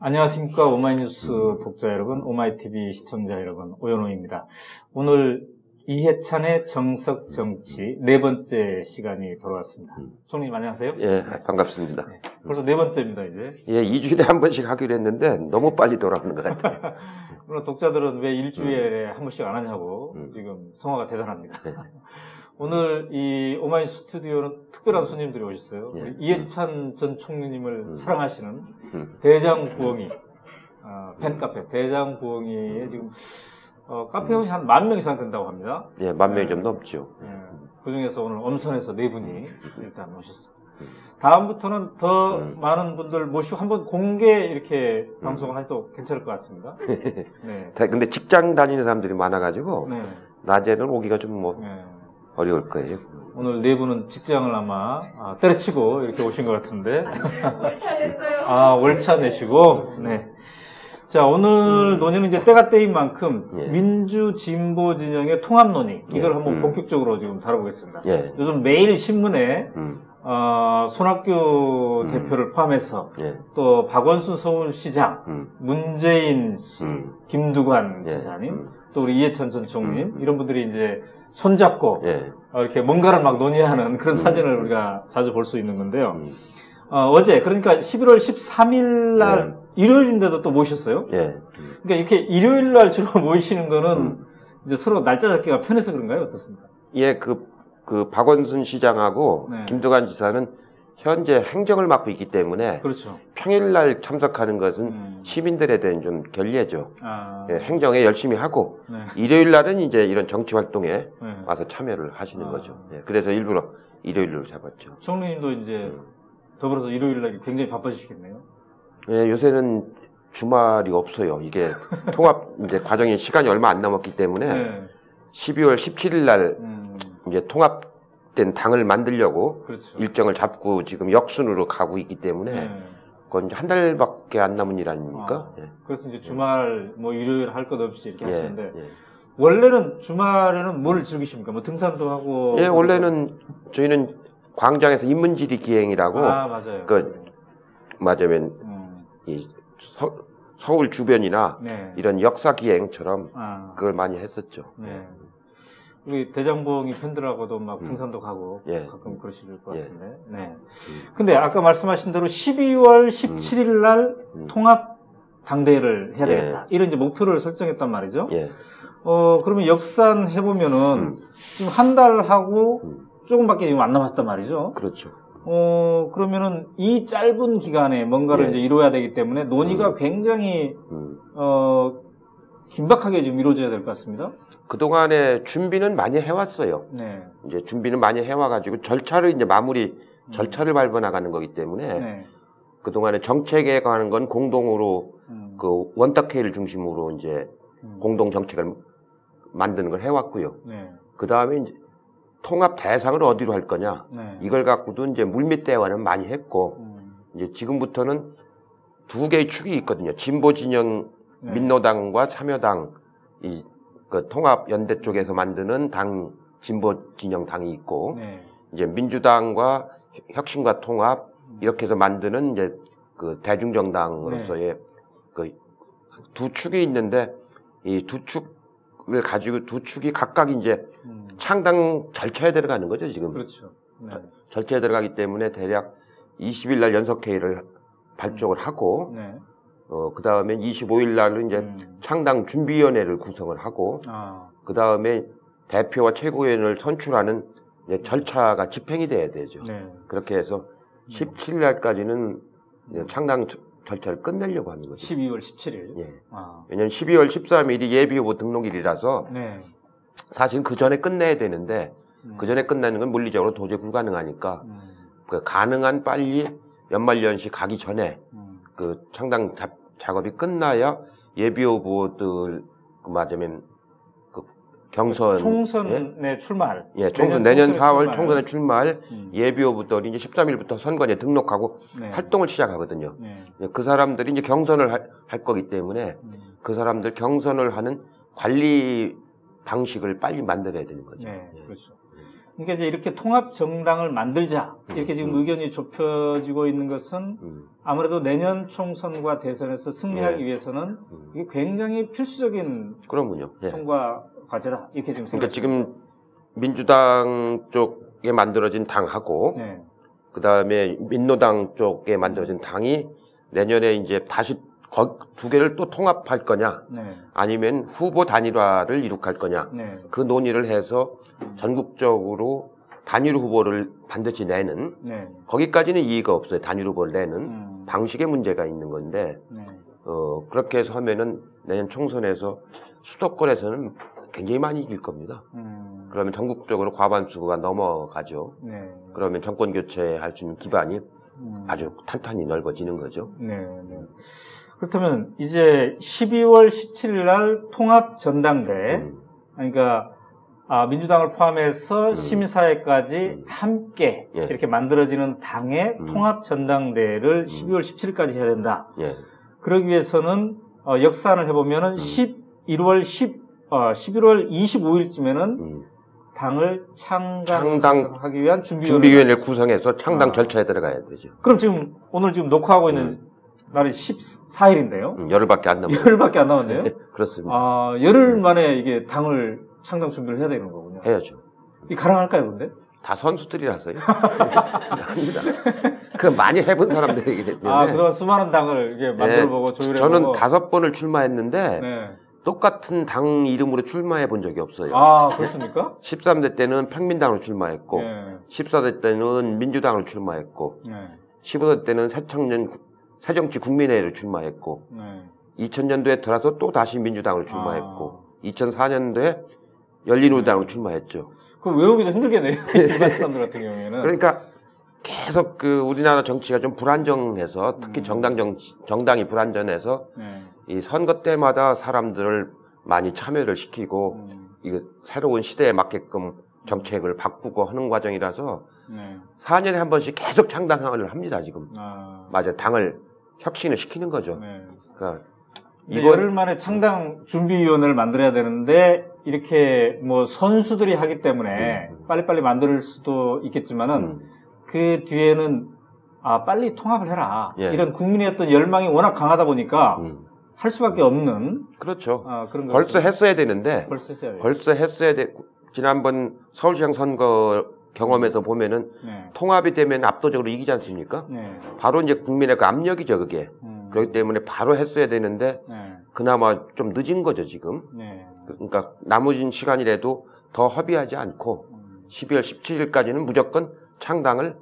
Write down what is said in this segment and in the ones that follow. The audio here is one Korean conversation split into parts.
안녕하십니까 오마이뉴스 독자 여러분, 오마이TV 시청자 여러분, 오연호입니다. 오늘 이해찬의 정석 정치 네 번째 시간이 돌아왔습니다. 음. 총리님 안녕하세요. 예, 반갑습니다. 네, 벌써 네 번째입니다 이제. 예, 2주일에 한 번씩 하기로 했는데 너무 빨리 돌아오는 것 같아요. 물론 독자들은 왜 일주일에 한 번씩 안 하냐고 음. 지금 성화가 대단합니다. 네. 오늘 이 오마이 스튜디오는 특별한 손님들이 오셨어요. 예. 이해찬 전 총리님을 음. 사랑하시는 음. 대장 부엉이 아, 팬카페 대장 부엉이에 지금 어, 카페 회원이 한 만 명 이상 된다고 합니다. 예, 만 명이 좀 넘죠. 그 중에서 오늘 엄선해서 네 분이 일단 오셨어요. 다음부터는 더 음. 많은 분들 모시고 한번 공개 이렇게 음. 방송을 해도 괜찮을 것 같습니다. 네. 다- 근데 직장 다니는 사람들이 많아가지고 네. 낮에는 오기가 좀뭐 네. 어려울 거예요. 오늘 네 분은 직장을 아마 아, 때려치고 이렇게 오신 것 같은데. 잘했어요. 아, 월차 내시고. 네. 자, 오늘 논의는 이제 때가 때인 만큼 예. 민주 진보 진영의 통합 논의 이걸 예. 한번 음. 본격적으로 지금 다뤄보겠습니다. 예, 요즘 매일 신문에 음, 어, 손학규 음. 대표를 포함해서 예, 또 박원순 서울시장, 음, 문재인 씨, 음. 김두관 예, 지사님, 음, 또 우리 이해찬 전 총리님 음. 이런 분들이 이제 손잡고 예, 어, 이렇게 뭔가를 막 논의하는 그런 음. 사진을 우리가 자주 볼 수 있는 건데요. 음, 어, 제 그러니까 11월 13일 날 네. 일요일인데도 또 모셨어요. 예. 그러니까 이렇게 일요일 날 주로 모이시는 거는 음. 이제 서로 날짜 잡기가 편해서 그런가요? 어떻습니까? 예, 그, 그 박원순 시장하고 네. 김두관 지사는 현재 행정을 맡고 있기 때문에 그렇죠. 평일 날 참석하는 것은 음. 시민들에 대한 좀 결례죠. 아, 예, 행정에 열심히 하고 네. 일요일 날은 이제 이런 정치 활동에 네. 와서 참여를 하시는 아. 거죠. 예, 그래서 일부러 일요일로 잡았죠. 총리님도 이제 더불어서 일요일 날 굉장히 바빠지시겠네요. 예, 요새는 주말이 없어요. 이게 통합 이제 과정이 시간이 얼마 안 남았기 때문에 네. 12월 17일 날 음, 이제 통합 된 당을 만들려고 그렇죠. 일정을 잡고 지금 역순으로 가고 있기 때문에 네. 그건 이제 한 달밖에 안 남은 일 아닙니까? 아, 그래서 이제 주말 뭐 일요일 할 것 없이 이렇게 예, 하시는데 예. 원래는 주말에는 뭘 즐기십니까? 뭐 등산도 하고 예, 원래는 저희는 광장에서 인문지리 기행이라고 아 맞아요. 그- 맞으면 음, 이 서, 서울 주변이나 네. 이런 역사 기행처럼 아, 그걸 많이 했었죠. 네. 우리 대장봉이 팬들하고도 막 음. 등산도 가고 예. 가끔 그러실 것 예. 같은데. 네. 근데 아까 말씀하신 대로 12월 17일 날 음. 통합 당대회를 해야 예. 되겠다. 이런 이제 목표를 설정했단 말이죠. 예. 어, 그러면 역산 해보면은 음. 지금 한 달 하고 음. 조금밖에 지금 안 남았단 말이죠. 그렇죠. 어, 그러면은 이 짧은 기간에 뭔가를 예. 이제 이루어야 되기 때문에 논의가 음. 굉장히, 음. 어, 긴박하게 지금 이루어져야 될 것 같습니다. 그동안에 준비는 많이 해왔어요. 네. 이제 준비는 많이 해와가지고 절차를 이제 마무리, 절차를 밟아 나가는 거기 때문에 음. 네. 그동안에 정책에 관한 건 공동으로 음. 그 원탁회의를 중심으로 이제 음. 공동 정책을 만드는 걸 해왔고요. 네. 그 다음에 이제 통합 대상을 어디로 할 거냐. 네. 이걸 갖고도 이제 물밑 대화는 많이 했고 음. 이제 지금부터는 두 개의 축이 있거든요. 진보 진영 네. 민노당과 참여당 이 그 통합 연대 쪽에서 만드는 당 진보 진영 당이 있고 네. 이제 민주당과 혁신과 통합 이렇게 해서 만드는 이제 그 대중정당으로서의 네. 그두 축이 있는데 이 두 축을 가지고 두 축이 각각 이제 음. 창당 절차에 들어가는 거죠 지금 그렇죠. 네. 절차에 들어가기 때문에 대략 20일 날 연석회의를 발족을 하고 네. 어, 그 다음에 25일 날은 이제 음. 창당 준비위원회를 구성을 하고 아. 그 다음에 대표와 최고위원을 선출하는 이제 절차가 집행이 돼야 되죠. 네. 그렇게 해서 17일 날까지는 이제 창당 저- 절차를 끝내려고 하는 거죠. 12월 17일. 예. 아. 왜냐면 12월 13일이 예비후보 등록일이라서 네. 사실 그 전에 끝내야 되는데 음. 그 전에 끝내는 건 물리적으로 도저히 불가능하니까 음. 그 가능한 빨리 연말연시 가기 전에 음. 그 창당 자- 작업이 끝나야 예비 후보들 그 맞으면 그 경선 총선에 예, 출마할. 예, 총선 내년 총선에 4월 출마할. 총선에 출마할 음. 예비 후보들이 이제 13일부터 선관위에 등록하고 네. 활동을 시작하거든요. 네. 예, 그 사람들이 이제 경선을 할, 할 거기 때문에 음. 그 사람들 경선을 하는 관리 방식을 빨리 만들어야 되는 거죠. 네, 예. 그렇죠. 그러니까 이제 이렇게 통합 정당을 만들자 이렇게 지금 음. 의견이 좁혀지고 있는 것은 음, 아무래도 내년 총선과 대선에서 승리하기 예. 위해서는 음. 이게 굉장히 필수적인 그럼요. 예. 통과 과제다 이렇게 지금 그러니까 생각. 지금 민주당 쪽에 만들어진 당하고 네. 그 다음에 민노당 쪽에 만들어진 당이 내년에 이제 다시 거- 두 개를 또 통합할 거냐 네. 아니면 후보 단일화를 이룩할 거냐 네. 그 논의를 해서 전국적으로 단일 후보를 반드시 내는 네. 거기까지는 이의가 없어요. 단일 후보를 내는 음. 방식의 문제가 있는 건데 네. 어, 그렇게 해서 하면은 내년 총선에서 수도권에서는 굉장히 많이 이길 겁니다. 음. 그러면 전국적으로 과반수가 넘어가죠. 네. 그러면 정권 교체할 수 있는 기반이 음. 아주 탄탄히 넓어지는 거죠. 네, 네. 그렇다면 이제 12월 17일 날 통합 전당대 음, 그러니까 아, 민주당을 포함해서 음. 시민사회까지 음. 함께 예. 이렇게 만들어지는 당의 음. 통합 전당대를 12월 17일까지 해야 된다. 예, 그러기 위해서는 어, 역산을 해보면은 음. 11월 10, 어, 11월 25일쯤에는 음. 당을 창당- 창당하기 위한 준비위원회. 준비위원회를 구성해서 창당 아. 절차에 들어가야 되죠. 그럼 지금 오늘 지금 녹화하고 있는 음. 날이 14일인데요. 음, 열흘밖에 안 남았어요. 열흘밖에 안 남았네요. 그렇습니다. 아, 열흘 만에 이게 당을 창당 준비를 해야 되는 거군요. 해야죠. 이 가능할까요, 근데? 다 선수들이라서요. 아닙니다. 그 많이 해본 사람들이기 때문에. 아, 그동안 수많은 당을 이게 만들어보고 예, 조율해보고. 저는 다섯 번을 출마했는데 네. 똑같은 당 이름으로 출마해 본 적이 없어요. 아, 그렇습니까? 13대 때는 평민당으로 출마했고, 네. 14대 때는 민주당으로 출마했고, 네. 15대 때는 새청년 새정치 국민회의로 출마했고, 네. 2000년도에 들어서 또 다시 민주당으로 출마했고, 2004년도에 열린우리당으로 출마했죠. 그 외우기도 힘들겠네요. 일반 사람들 같은 경우에는. 그러니까 계속 그 우리나라 정치가 좀 불안정해서 특히 음. 정당 정치, 정당이 불안전해서 네. 이 선거 때마다 사람들을 많이 참여를 시키고 음, 이게 새로운 시대에 맞게끔 정책을 바꾸고 하는 과정이라서 네. 4년에 한 번씩 계속 창당을 합니다 지금 아, 맞아 당을 혁신을 시키는 거죠 네. 그러니까 이번- 열흘 만에 창당 준비위원회를 만들어야 되는데 이렇게 뭐 선수들이 하기 때문에 음. 빨리빨리 만들 수도 있겠지만은 음, 그 뒤에는 아 빨리 통합을 해라 예. 이런 국민의 어떤 열망이 워낙 강하다 보니까 음. 할 수밖에 없는 그렇죠 아, 그런 거 벌써 했어야 되는데 벌써 했어야. 벌써 했어야 돼 지난번 서울시장 선거 경험에서 보면은 네. 통합이 되면 압도적으로 이기지 않습니까? 네. 바로 이제 국민의 그 압력이죠, 그게. 음. 그렇기 때문에 바로 했어야 되는데, 네. 그나마 좀 늦은 거죠, 지금. 네. 그러니까 남은 시간이라도 더 허비하지 않고, 음. 12월 17일까지는 무조건 창당을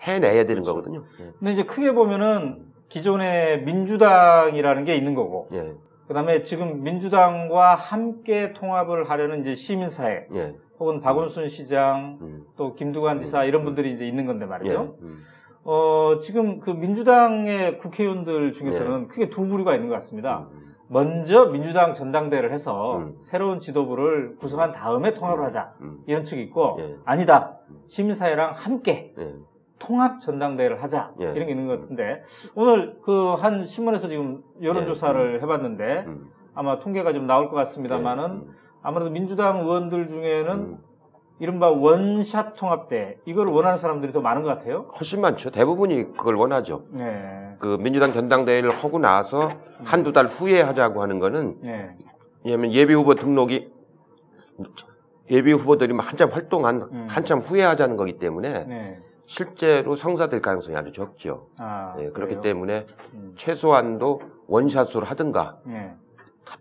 해내야 되는 그렇죠. 거거든요. 근데 이제 크게 보면은 기존의 민주당이라는 게 있는 거고 예, 그다음에 지금 민주당과 함께 통합을 하려는 이제 시민사회 예, 혹은 박원순 시장 음, 또 김두관 지사 이런 분들이 이제 있는 건데 예, 말이죠. 음, 어, 지금 그 민주당의 국회의원들 중에서는 크게 두 부류가 있는 것 같습니다. 음, 먼저 민주당 전당대회를 해서 음. 새로운 지도부를 구성한 다음에 통합을 하자. 음, 이런 측이 있고 예. 아니다. 시민사회랑 함께 예, 통합 전당대회를 하자. 예. 이런 게 있는 것 같은데 오늘 그 한 신문에서 지금 여론조사를 해봤는데 음, 아마 통계가 좀 나올 것 같습니다만은 예, 음, 아무래도 민주당 의원들 중에는 음. 이른바 원샷 통합대 이걸 원하는 사람들이 더 많은 것 같아요. 훨씬 많죠. 대부분이 그걸 원하죠. 네. 그 민주당 전당대회를 하고 나서 한두 달 후에 하자고 하는 거는 네. 왜냐하면 예비 후보 등록이 예비 후보들이 막 한참 활동한 음. 한참 후에 하자는 거기 때문에 네. 실제로 성사될 가능성이 아주 적죠. 아, 예, 그렇기 그래요? 때문에 음. 최소한도 원샷으로 하든가 네.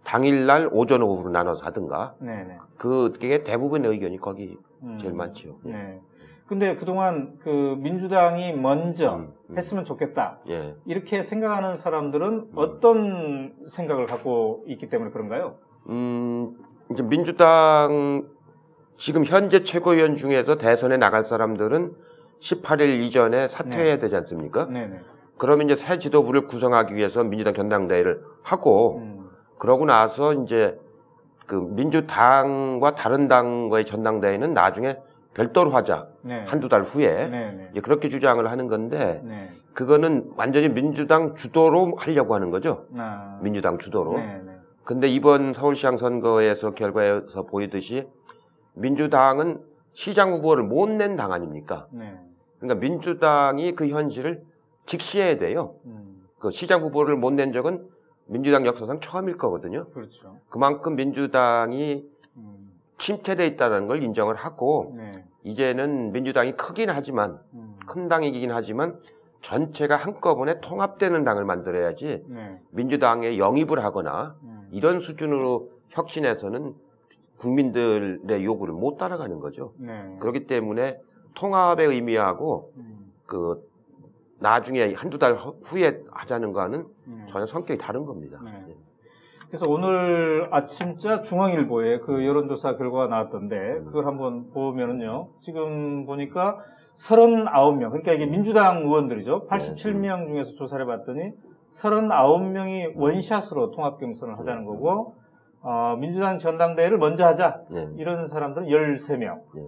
당일날 오전 오후로 나눠서 하든가 네. 네. 그게 대부분의 의견이 거기 음. 제일 많지요. 예. 네. 근데 그동안 그 민주당이 먼저 음, 음. 했으면 좋겠다. 예. 이렇게 생각하는 사람들은 어떤 생각을 갖고 있기 때문에 그런가요? 음, 이제 민주당 지금 현재 최고위원 중에서 대선에 나갈 사람들은 18일 이전에 사퇴해야 되지 않습니까? 네네. 그러면 이제 새 지도부를 구성하기 위해서 민주당 전당대회를 하고 음. 그러고 나서 이제 그 민주당과 다른 당과의 전당대회는 나중에 별도로 하자. 네. 한두 달 후에. 네네. 이제 그렇게 주장을 하는 건데 네. 그거는 완전히 민주당 주도로 하려고 하는 거죠. 아. 민주당 주도로. 네 네. 근데 이번 서울시장 선거에서 결과에서 보이듯이 민주당은 시장 후보를 못 낸 당 아닙니까? 네. 그러니까 민주당이 그 현실을 직시해야 돼요. 음, 그 시장 후보를 못 낸 적은 민주당 역사상 처음일 거거든요. 그렇죠. 그만큼 민주당이 음, 침체돼 있다는 걸 인정을 하고 네. 이제는 민주당이 크긴 하지만 음, 큰 당이긴 하지만 전체가 한꺼번에 통합되는 당을 만들어야지 네. 민주당에 영입을 하거나 음, 이런 수준으로 혁신해서는 국민들의 요구를 못 따라가는 거죠. 네. 그렇기 때문에 통합의 의미하고 음, 그 나중에 한두 달 후- 후에 하자는 거는 음. 전혀 성격이 다른 겁니다. 네. 예. 그래서 오늘 아침자 중앙일보에 그 여론조사 결과가 나왔던데 그걸 한번 보면은요. 지금 보니까 39명, 그러니까 이게 민주당 의원들이죠. 87명 중에서 조사를 해봤더니 39명이 원샷으로 통합 경선을 하자는 거고, 어, 민주당 전당대회를 먼저 하자. 예. 이런 사람들은 13명. 예.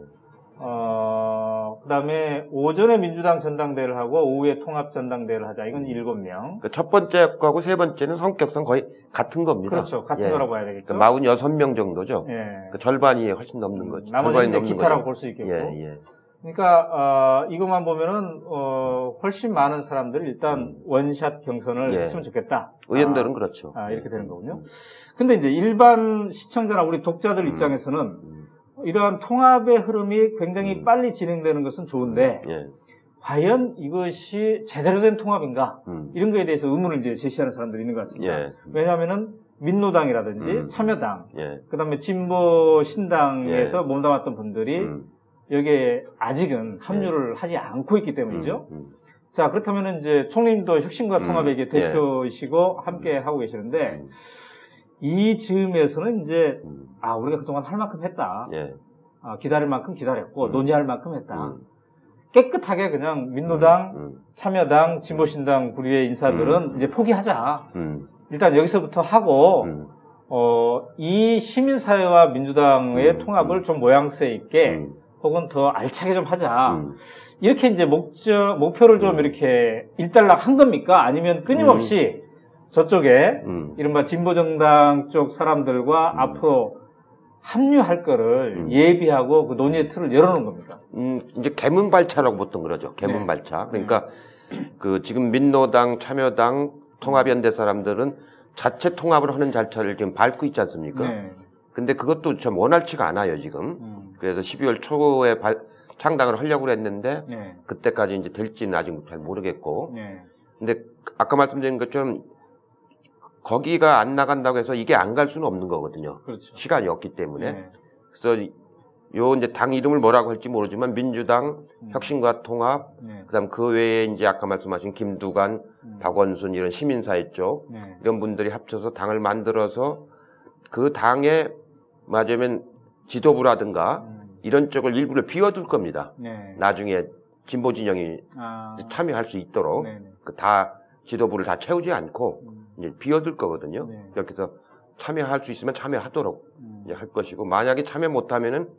어, 그 다음에 오전에 민주당 전당대회를 하고 오후에 통합 전당대회를 하자. 이건 7명. 그첫 번째 거하고 세 번째는 성격상 거의 같은 겁니다. 그렇죠. 같은 예. 거라고 봐야 되겠죠. 그 46명 정도죠. 예. 그 절반이 훨씬 넘는 거죠. 나머지는 절반이 이제 기타라고. 볼 수 있겠고. 예, 예. 그러니까 어, 이것만 보면은 어, 훨씬 많은 사람들이 일단 원샷 경선을 예. 했으면 좋겠다. 의원들은 아, 그렇죠. 아, 이렇게 예. 되는 거군요. 근데 이제 일반 시청자나 우리 독자들 음. 입장에서는 음, 이러한 통합의 흐름이 굉장히 음. 빨리 진행되는 것은 좋은데 예. 과연 이것이 제대로 된 통합인가? 음, 이런 거에 대해서 의문을 이제 제시하는 사람들이 있는 것 같습니다. 예. 왜냐하면은 민노당이라든지 음. 참여당, 예. 그다음에 진보 신당에서 예. 몸담았던 분들이 음, 여기에 아직은 합류를 하지 않고 있기 때문이죠. 음, 음. 자, 그렇다면 이제 총리님도 혁신과 음, 통합의 예. 대표이시고 함께 하고 계시는데 음, 이 즈음에서는 이제 음, 아, 우리가 그동안 할 만큼 했다. 예. 아, 기다릴 만큼 기다렸고 음. 논의할 만큼 했다. 음, 깨끗하게 그냥 민노당, 음, 참여당, 진보신당 부류의 인사들은 음. 이제 포기하자. 음, 일단 여기서부터 하고 음, 어, 이 시민사회와 민주당의 음, 통합을 음. 좀 모양새 있게 음, 혹은 더 알차게 좀 하자. 음. 이렇게 이제 목적, 목표를 좀 음. 이렇게 일단락 한 겁니까? 아니면 끊임없이 저쪽에 음. 이른바 진보정당 쪽 사람들과 음. 앞으로 합류할 거를 음. 예비하고 그 논의의 틀을 열어놓은 겁니까? 음, 이제 개문발차라고 보통 그러죠. 네. 개문발차. 그러니까 그 지금 민노당, 참여당, 통합연대 사람들은 자체 통합을 하는 절차를 지금 밟고 있지 않습니까? 네. 근데 그것도 참 원활치가 않아요, 지금. 음. 그래서 12월 초에 발- 창당을 하려고 했는데 네. 그때까지 이제 될지는 아직 잘 모르겠고. 네. 근데 아까 말씀드린 것처럼 거기가 안 나간다고 해서 이게 안 갈 수는 없는 거거든요. 그렇죠. 시간이 없기 때문에. 네. 그래서 요 이제 당 이름을 뭐라고 할지 모르지만 민주당 음. 혁신과 통합 네. 그다음 그 외에 이제 아까 말씀하신 김두관, 음. 박원순 이런 시민사회 쪽 네. 이런 분들이 합쳐서 당을 만들어서 그 당에 맞으면 지도부라든가 음. 이런 쪽을 일부를 비워둘 겁니다. 네. 나중에 진보 진영이 아. 참여할 수 있도록. 그 다 지도부를 다 채우지 않고 음. 이제 비워둘 거거든요. 네. 이렇게 해서 참여할 수 있으면 참여하도록 음. 이제 할 것이고 만약에 참여 못하면은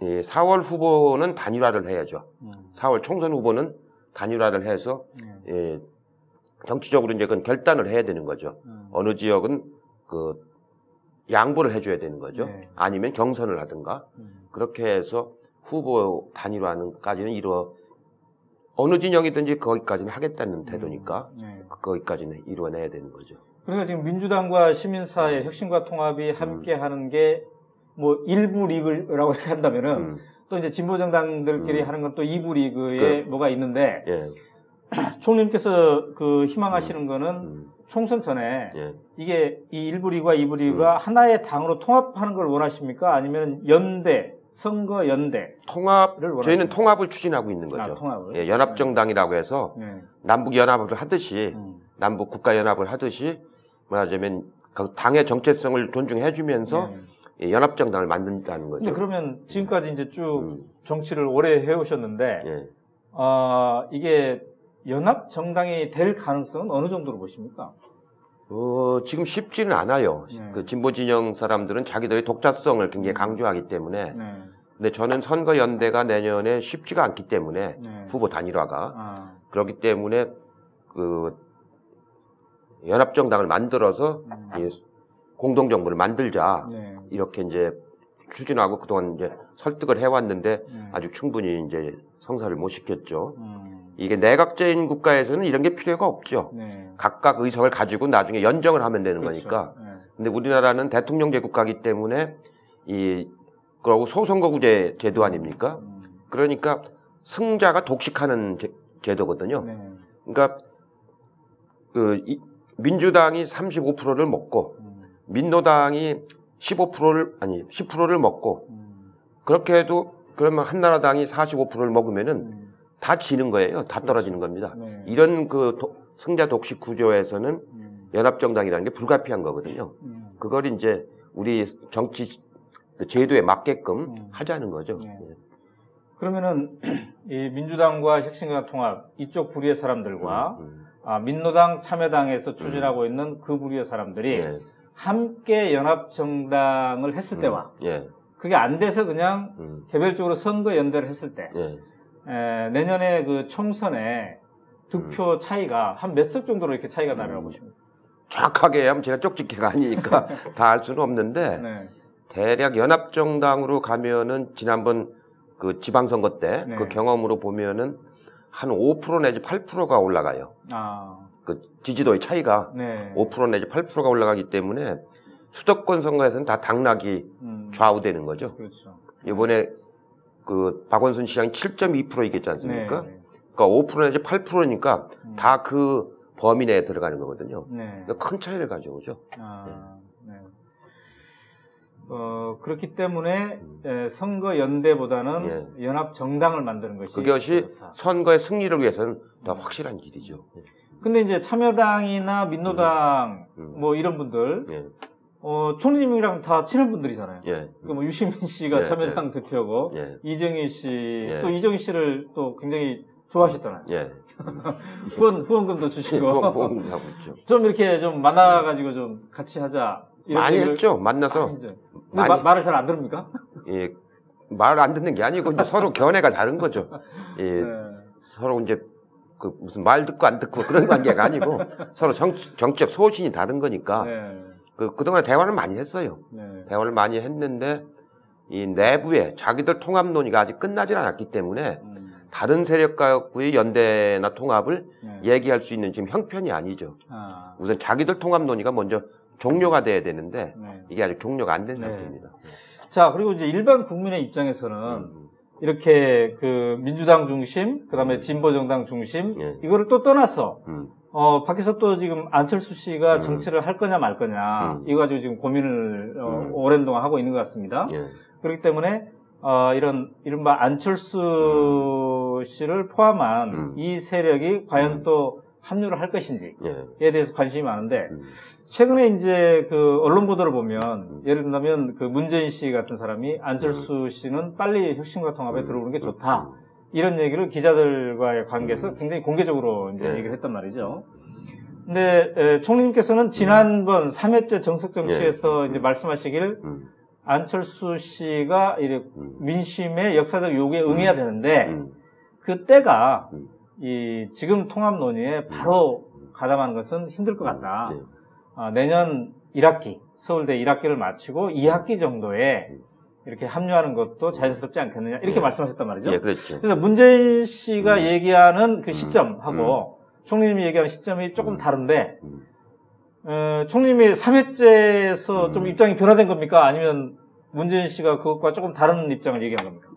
이 4월 후보는 단일화를 해야죠. 음. 4월 총선 후보는 단일화를 해서 네. 예, 정치적으로 이제 그건 결단을 해야 되는 거죠. 음. 어느 지역은 그 양보를 해줘야 되는 거죠. 네. 아니면 경선을 하든가 음. 그렇게 해서 후보 단일화는까지는 이루어 어느 진영이든지 거기까지는 하겠다는 태도니까 네. 거기까지는 이루어내야 되는 거죠. 그러니까 지금 민주당과 시민사회, 혁신과 통합이 함께 하는 게 뭐 일부 리그라고 이렇게 한다면은 음, 또 이제 진보 정당들끼리 음. 하는 건또 2부 리그에 그- 뭐가 있는데 예, 총님께서 그 희망하시는 거는 음, 총선 전에 예. 이게 이 1부 리그와 2부 리그가 하나의 당으로 통합하는 걸 원하십니까? 아니면 연대, 선거 연대 통합? 저희는 통합을 추진하고 있는 거죠. 아, 통합을. 예, 연합정당이라고 해서 네. 남북 연합을 하듯이 음. 남북 국가 연합을 하듯이 말하자면 그 당의 정체성을 존중해주면서 네. 예, 연합정당을 만든다는 거죠. 그러면 지금까지 이제 쭉 음, 정치를 오래 해오셨는데 예. 어, 이게 연합 정당이 될 가능성은 어느 정도로 보십니까? 어, 지금 쉽지는 않아요. 네. 그 진보 진영 사람들은 자기들의 독자성을 굉장히 음. 강조하기 때문에. 네. 근데 저는 선거 연대가 내년에 쉽지가 않기 때문에 네. 후보 단일화가 아, 그렇기 때문에 그 연합정당을 만들어서 음. 이 공동 정부를 만들자 네. 이렇게 이제 추진하고 그동안 이제 설득을 해왔는데 네. 아주 충분히 이제 성사를 못 시켰죠. 음, 이게 내각제인 국가에서는 이런 게 필요가 없죠. 네. 각각 의석을 가지고 나중에 연정을 하면 되는 그렇죠. 거니까. 네. 근데 우리나라는 대통령 제 국가이기 때문에 이 그러고 소선거구제 제도 아닙니까? 음, 그러니까 승자가 독식하는 제, 제도거든요. 네. 그러니까 그 이- 민주당이 35%를 먹고 음, 민노당이 15%를 아니 10%를 먹고 음, 그렇게 해도 그러면 한나라당이 45%를 먹으면은 음, 다 지는 거예요. 다 떨어지는 겁니다. 네. 이런 그 도- 승자 독식 구조에서는 음, 연합정당이라는 게 불가피한 거거든요. 음. 그걸 이제 우리 정치 제도에 맞게끔 음. 하자는 거죠. 네. 그러면은 이 민주당과 혁신과 통합 이쪽 부류의 사람들과 음, 아, 민노당 참여당에서 추진하고 있는 그 부류의 사람들이 예, 함께 연합 정당을 했을 때와 예, 그게 안 돼서 그냥 음, 개별적으로 선거 연대를 했을 때 예. 에, 내년에 그 총선에 득표 차이가 한 몇 석 정도로 이렇게 차이가 나라고 음. 보십니까? 정확하게 하면 제가 쪽집게가 아니니까 다 알 수는 없는데 네. 대략 연합정당으로 가면은 지난번 그 지방선거 때그 네. 경험으로 보면은 한 5% 내지 8%가 올라가요. 아, 그 지지도의 차이가 네. 5% 내지 8%가 올라가기 때문에 수도권 선거에서는 다 당락이 음, 좌우되는 거죠. 그렇죠. 이번에 그 박원순 시장이 7.2% 이겼지 않습니까? 네. 그러니까 5% 내지 8%니까 음. 다그 범위 내에 들어가는 거거든요. 네. 그러니까 큰 차이를 가져오죠. 아, 네. 어, 그렇기 때문에 음. 에, 선거 연대보다는 연합 정당을 만드는 것이 그것이. 선거의 승리를 위해서는 더 확실한 길이죠. 근데 이제 참여당이나 민노당 음. 뭐 이런 분들 예, 어, 총리님이랑 다 친한 분들이잖아요. 예, 그뭐 유시민 씨가 예, 참여당 대표고 예, 이정희 씨 예. 또 이정희 씨를 또 굉장히 좋아하셨잖아요. 예. 후원 후원금도 주시고 하고 있죠. 좀 이렇게 좀 만나가지고 좀 같이 하자. 많이 했죠. 만나서 많이 했죠. 많이- 마- 말을 잘 안 들습니까? 예, 말안 듣는 게 아니고 이제 서로 견해가 다른 거죠. 예, 네. 서로 이제 그 무슨 말 듣고 안 듣고 그런 관계가 아니고 서로 정, 정치적 소신이 다른 거니까 네. 그 그동안 대화를 많이 했어요. 네. 대화를 많이 했는데 이 내부에 자기들 통합 논의가 아직 끝나질 않았기 때문에 음, 다른 세력과의 연대나 통합을 네. 얘기할 수 있는 지금 형편이 아니죠. 아, 우선 자기들 통합 논의가 먼저 종료가 돼야 되는데 네. 이게 아직 종료가 안된 네. 상태입니다. 자, 그리고 이제 일반 국민의 입장에서는 음, 이렇게 그 민주당 중심, 그 다음에 진보 정당 중심, 예. 이거를 또 떠나서, 음, 어, 밖에서 또 지금 안철수 씨가 음. 정치를 할 거냐 말 거냐, 음. 이거 가지고 지금 고민을, 어, 음. 오랜 동안 하고 있는 것 같습니다. 예. 그렇기 때문에, 어, 이런, 이른바 안철수 씨를 포함한 음. 이 세력이 과연 음. 또 합류를 할 것인지에 예. 대해서 관심이 많은데, 음, 최근에 이제 그 언론 보도를 보면 음. 예를 들면 그 문재인 씨 같은 사람이 안철수 씨는 빨리 혁신과 통합에 음, 들어오는 게 음, 좋다 이런 얘기를 기자들과의 관계에서 음. 굉장히 공개적으로 이제 네. 얘기를 했단 말이죠. 근데 에, 총리님께서는 지난번 3회째 정석 정치에서 예. 이제 말씀하시길 음, 안철수 씨가 이렇게 음, 민심의 역사적 요구에 응해야 되는데 음, 그 때가 음. 이 지금 통합 논의에 바로 가담하는 것은 힘들 것 같다. 예. 아, 내년 1학기, 서울대 1학기를 마치고 2학기 정도에 이렇게 합류하는 것도 자연스럽지 않겠느냐, 이렇게 예. 말씀하셨단 말이죠. 예, 그렇죠. 그래서 문재인 씨가 음. 얘기하는 그 시점하고 총리님이 얘기하는 시점이 조금 음. 다른데, 음. 어, 총리님이 3회째에서 음. 좀 입장이 변화된 겁니까? 아니면 문재인 씨가 그것과 조금 다른 입장을 얘기한 겁니까?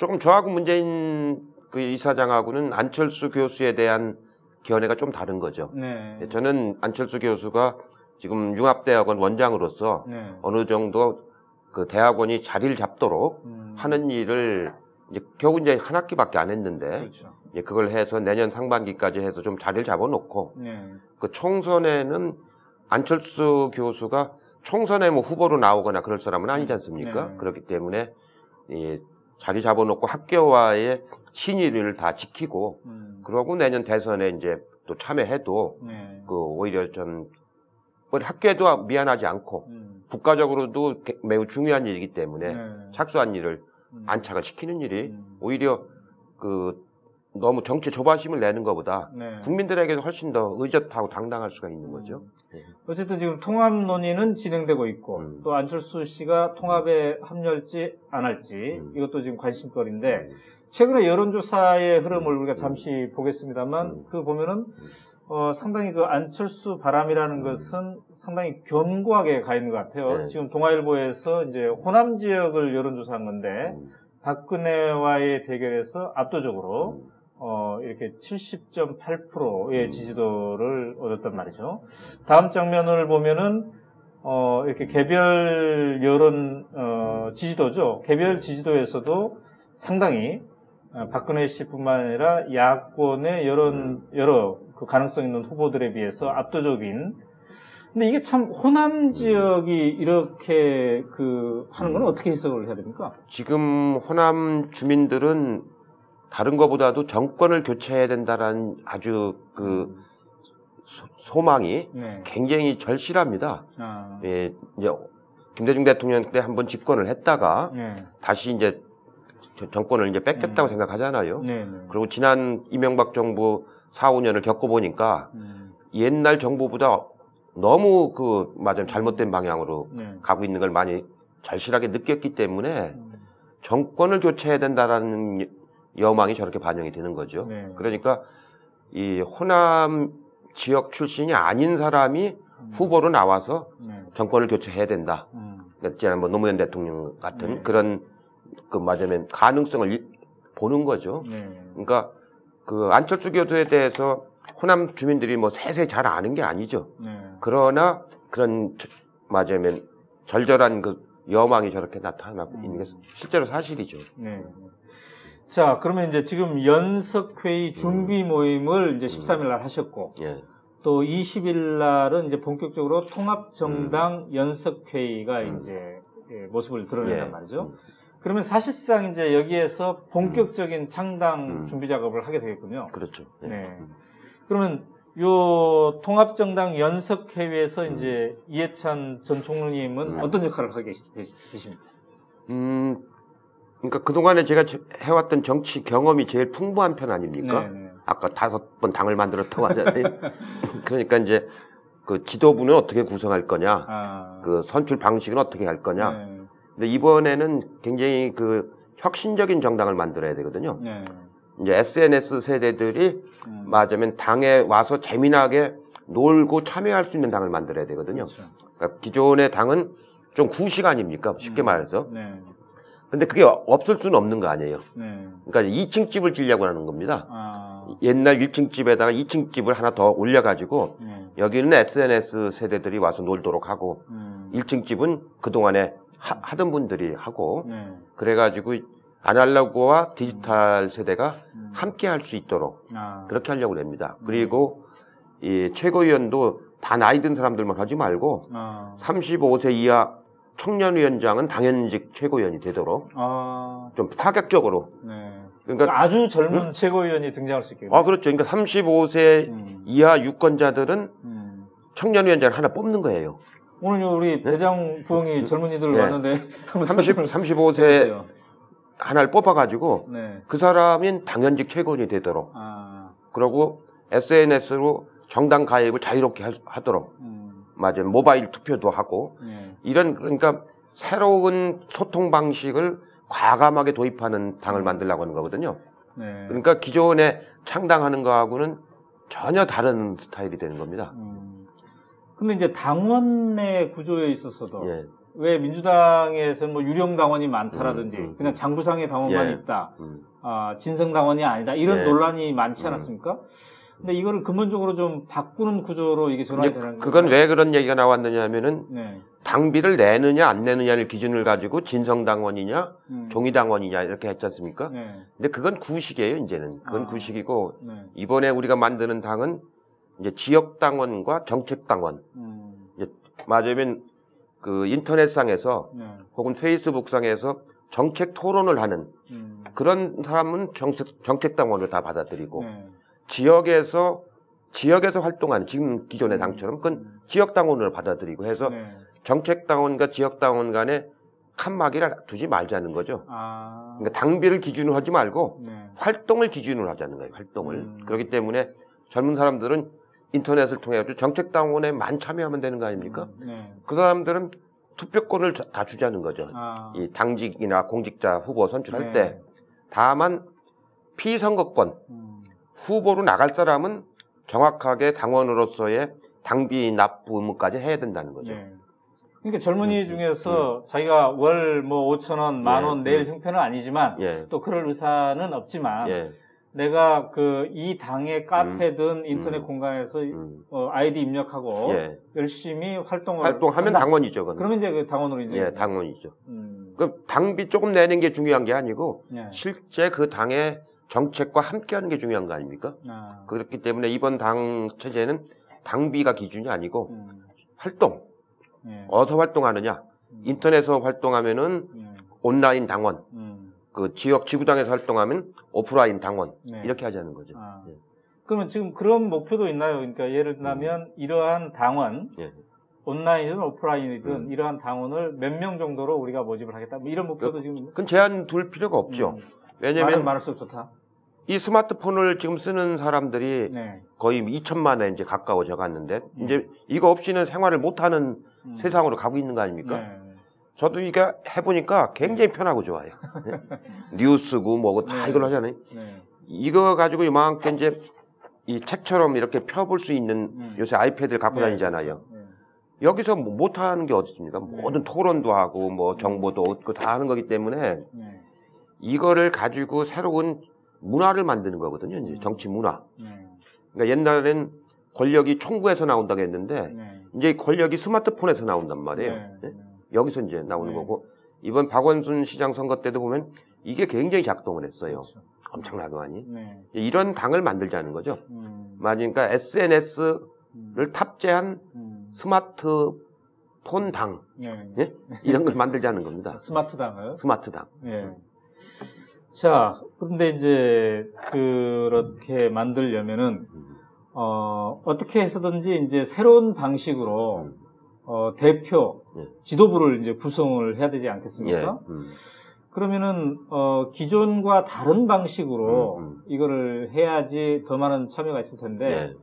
음, 조금 저하고 문재인 그 이사장하고는 안철수 교수에 대한 견해가 좀 다른 거죠. 네. 예, 저는 안철수 교수가 지금 융합대학원 원장으로서 네. 어느 정도 그 대학원이 자리를 잡도록 음. 하는 일을 이제 겨우 이제 한 학기밖에 안 했는데 그렇죠. 이제 그걸 해서 내년 상반기까지 해서 좀 자리를 잡아놓고 네. 그 총선에는 안철수 교수가 총선에 뭐 후보로 나오거나 그럴 사람은 아니지 않습니까? 네. 그렇기 때문에 이 자리 잡아놓고 학교와의 신의를 다 지키고 음. 그러고 내년 대선에 이제 또 참여해도 네. 그 오히려 전 우리 학교에도 미안하지 않고 음. 국가적으로도 개- 매우 중요한 일이기 때문에 네. 착수한 일을 음. 안착을 시키는 일이 음. 오히려 그 너무 정치 조바심을 내는 것보다 네. 국민들에게도 훨씬 더 의젓하고 당당할 수가 있는 거죠. 네. 어쨌든 지금 통합 논의는 진행되고 있고 음. 또 안철수 씨가 통합에 합류할지 안 할지 음. 이것도 지금 관심거리인데 최근에 여론조사의 흐름을 우리가 잠시 보겠습니다만 음. 그 보면은 어, 상당히 그 안철수 바람이라는 것은 상당히 견고하게 가 있는 것 같아요. 네. 지금 동아일보에서 이제 호남 지역을 여론조사한 건데 음. 박근혜와의 대결에서 압도적으로 음. 어, 이렇게 70.8%의 지지도를 얻었단 말이죠. 다음 장면을 보면은, 어, 이렇게 개별 여론, 어, 지지도죠. 개별 지지도에서도 상당히 어, 박근혜 씨뿐만 아니라 야권의 여론, 여러 그 가능성 있는 후보들에 비해서 압도적인 근데 이게 참 호남 지역이 이렇게 그 하는 건 어떻게 해석을 해야 됩니까? 지금 호남 주민들은 다른 것보다도 정권을 교체해야 된다라는 아주 그 소- 소망이 네. 굉장히 절실합니다. 아, 예, 이제 김대중 대통령 때 한번 집권을 했다가 네. 다시 이제 저- 정권을 이제 뺏겼다고 음. 생각하잖아요. 네. 네. 그리고 지난 이명박 정부 4, 5년을 겪어보니까 음, 옛날 정부보다 너무 그 맞아 잘못된 방향으로 네. 가고 있는 걸 많이 절실하게 느꼈기 때문에 음, 정권을 교체해야 된다라는 여망이 저렇게 반영이 되는 거죠. 네. 그러니까 이 호남 지역 출신이 아닌 사람이 음, 후보로 나와서 네. 정권을 교체해야 된다. 음, 그러니까 지난 뭐 노무현 대통령 같은 네. 그런 그 맞으면 가능성을 일- 보는 거죠. 네. 그러니까 그 안철수 교수에 대해서 호남 주민들이 뭐 세세 잘 아는 게 아니죠. 네. 그러나 그런 저- 맞으면 절절한 그 여망이 저렇게 나타나고 있는 게 실제로 사실이죠. 네. 자, 그러면 이제 지금 연석회의 준비 모임을 이제 13일 날 하셨고, 예. 또 20일 날은 이제 본격적으로 통합정당 연석회의가 음. 이제 예, 모습을 드러낸단 예. 말이죠. 그러면 사실상 이제 여기에서 본격적인 창당 음. 준비 작업을 하게 되겠군요. 그렇죠. 예. 네. 그러면 요 통합정당 연석회의에서 이제 이해찬 전 총리님은 음. 어떤 역할을 하고 계시, 계십니까? 음, 그러니까 그동안에 제가 저- 해왔던 정치 경험이 제일 풍부한 편 아닙니까? 네, 네. 아까 다섯 번 당을 만들었다고 하잖아요. 그러니까 이제 그 지도부는 어떻게 구성할 거냐, 아, 그 선출 방식은 어떻게 할 거냐. 네, 근데 이번에는 굉장히 그 혁신적인 정당을 만들어야 되거든요. 네. 이제 SNS 세대들이 음, 맞으면 당에 와서 재미나게 놀고 참여할 수 있는 당을 만들어야 되거든요. 그렇죠. 그러니까 기존의 당은 좀 구식 아닙니까? 쉽게 음. 말해서. 네, 근데 그게 없을 수는 없는 거 아니에요. 네. 그러니까 2층 집을 지려고 하는 겁니다. 아, 옛날 1층 집에다가 2층 집을 하나 더 올려가지고 네. 여기는 SNS 세대들이 와서 놀도록 하고 음, 1층 집은 그동안에 하, 던 분들이 하고 네. 그래가지고 아날로그와 디지털 세대가 음. 함께 할 수 있도록 아, 그렇게 하려고 합니다. 음. 그리고 이 최고위원도 다 나이 든 사람들만 하지 말고 아, 35세 이하 청년위원장은 당연직 최고위원이 되도록 아, 좀 파격적으로 네. 그러니까 아주 젊은 최고위원이 등장할 수 있겠네요. 아 그렇죠. 그러니까 35세 음, 이하 유권자들은 음. 청년위원장을 하나 뽑는 거예요. 오늘 우리 대장 부흥이 젊은이들 네. 왔는데 한번 30, 설명을 35세 해주세요. 하나를 뽑아가지고 네. 그 사람인 당연직 최고위원이 되도록 아, 그리고 SNS로 정당 가입을 자유롭게 하도록 음, 맞아요. 모바일 투표도 하고 네. 이런 그러니까 새로운 소통 방식을 과감하게 도입하는 당을 만들려고 하는 거거든요. 네. 그러니까 기존에 창당하는 거하고는 전혀 다른 스타일이 되는 겁니다. 음. 근데 이제 당원의 구조에 있어서도 예. 왜 민주당에서는 뭐 유령 당원이 많다라든지 음, 음, 그냥 장부상의 당원만 예. 있다, 음. 아, 진성 당원이 아니다 이런 네. 논란이 많지 음. 않았습니까? 근데 이거를 근본적으로 좀 바꾸는 구조로 이게 전환이 이제 되는 그건 건가요? 왜 그런 얘기가 나왔느냐 하면은 네. 당비를 내느냐 안 내느냐를 기준을 가지고 진성당원이냐 음. 종이당원이냐 이렇게 했지 않습니까? 네. 근데 그건 구식이에요 이제는 그건 아. 구식이고 네. 이번에 우리가 만드는 당은 이제 지역당원과 정책당원 음. 맞으면 그 인터넷상에서 네. 혹은 페이스북상에서 정책 토론을 하는 음. 그런 사람은 정책, 정책당원을 다 받아들이고 네. 지역에서 지역에서 활동하는 지금 기존의 당처럼 그건 음. 지역 당원을 받아들이고 해서 네. 정책 당원과 지역 당원 간에 칸막이를 두지 말자는 거죠. 아. 그러니까 당비를 기준으로 하지 말고 네. 활동을 기준으로 하자는 거예요. 활동을. 음. 그렇기 때문에 젊은 사람들은 인터넷을 통해 서 정책 당원에만 참여하면 되는 거 아닙니까? 네. 그 사람들은 투표권을 다- 다 주자는 거죠. 아. 이 당직이나 공직자 후보 선출할 네. 때 다만 피선거권 음. 후보로 나갈 사람은 정확하게 당원으로서의 당비 납부 의무까지 해야 된다는 거죠. 네. 그러니까 젊은이 음, 중에서 자기가 월 뭐 5천 원, 만 예, 원낼 음. 형편은 아니지만 예, 또 그럴 의사는 없지만 예, 내가 그 이 당의 카페든 인터넷 음. 공간에서 음, 어, 아이디 입력하고 예. 열심히 활동을 활동하면 한다. 당원이죠, 그건. 그러면 이제 그 당원으로 이제 예, 당원이죠. 음. 그 당비 조금 내는 게 중요한 게 아니고 예. 실제 그 당의 정책과 함께하는 게 중요한 거 아닙니까? 아. 그렇기 때문에 이번 당 체제는 당비가 기준이 아니고 음. 활동 예. 어디서 활동하느냐 음. 인터넷에서 활동하면은 예. 온라인 당원 음. 그 지역 지구당에서 활동하면 오프라인 당원 네. 이렇게 하자는 거죠. 아. 예. 그러면 지금 그런 목표도 있나요? 그러니까 예를 들면 이러한 당원 예. 온라인이든 오프라인이든 음. 이러한 당원을 몇 명 정도로 우리가 모집을 하겠다. 뭐 이런 목표도 지금 그건 제한 둘 필요가 없죠. 음. 왜냐하면 많은 많을수록 좋다. 이 스마트폰을 지금 쓰는 사람들이 네. 거의 2천만에 이제 가까워져 갔는데 음. 이제 이거 없이는 생활을 못하는 음. 세상으로 가고 있는 거 아닙니까? 네. 저도 이게 해보니까 굉장히 편하고 좋아요. 예? 뉴스고 뭐고 다 네. 이걸 하잖아요. 네. 이거 가지고 이만큼 이제 이 책처럼 이렇게 펴볼 수 있는 음. 요새 아이패드를 갖고 네. 다니잖아요. 네. 여기서 뭐 못하는 게 어디 있습니까? 네. 모든 토론도 하고 뭐 정보도 얻고 다 하는 거기 때문에 네. 이거를 가지고 새로운 문화를 만드는 거거든요. 이제 음. 정치 문화. 네. 그러니까 옛날엔 권력이 총구에서 나온다고 했는데 네. 이제 권력이 스마트폰에서 나온단 말이에요. 네. 예? 네. 여기서 이제 나오는 네. 거고 이번 박원순 시장 선거 때도 보면 이게 굉장히 작동을 했어요. 그렇죠. 엄청나게 많이. 네. 이런 당을 만들자는 거죠. 음. 그러니까 SNS를 음. 탑재한 음. 스마트폰 당 네. 예? 이런 걸 만들자는 겁니다. 스마트 당을. 스마트 당. 예. 자, 그런데 이제 그렇게 만들려면은 음. 어, 어떻게 해서든지 이제 새로운 방식으로 음. 어, 대표, 예. 지도부를 이제 구성을 해야 되지 예. 않겠습니까? 음. 그러면은 어, 기존과 다른 방식으로 음, 음. 이거를 해야지 더 많은 참여가 있을 텐데 예.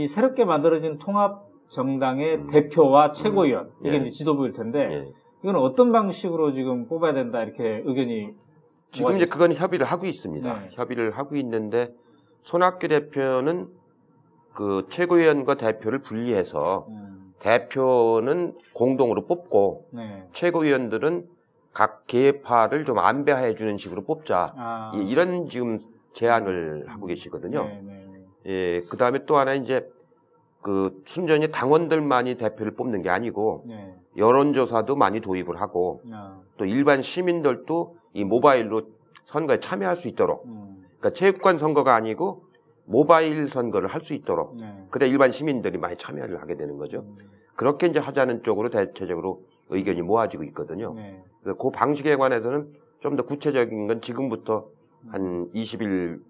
이 새롭게 만들어진 통합 정당의 음. 대표와 최고위원 이게 예. 이제 지도부일 텐데 예. 이건 어떤 방식으로 지금 뽑아야 된다 이렇게 의견이 지금 이제 그건 협의를 하고 있습니다. 네. 협의를 하고 있는데 손학규 대표는 그 최고위원과 대표를 분리해서 음, 대표는 공동으로 뽑고 네. 최고위원들은 각 계파를 좀 안배해 주는 식으로 뽑자. 아, 이- 이런 지금 제안을 하고 계시거든요. 네, 네, 네. 예, 그 다음에 또 하나 이제 그 순전히 당원들만이 대표를 뽑는 게 아니고 네. 여론조사도 많이 도입을 하고 아, 또 일반 시민들도 이 모바일로 선거에 참여할 수 있도록 음, 그러니까 체육관 선거가 아니고 모바일 선거를 할 수 있도록 네. 그래 일반 시민들이 많이 참여를 하게 되는 거죠. 음, 그렇게 이제 하자는 쪽으로 대체적으로 의견이 모아지고 있거든요. 네. 그래서 그 방식에 관해서는 좀 더 구체적인 건 지금부터 한 20일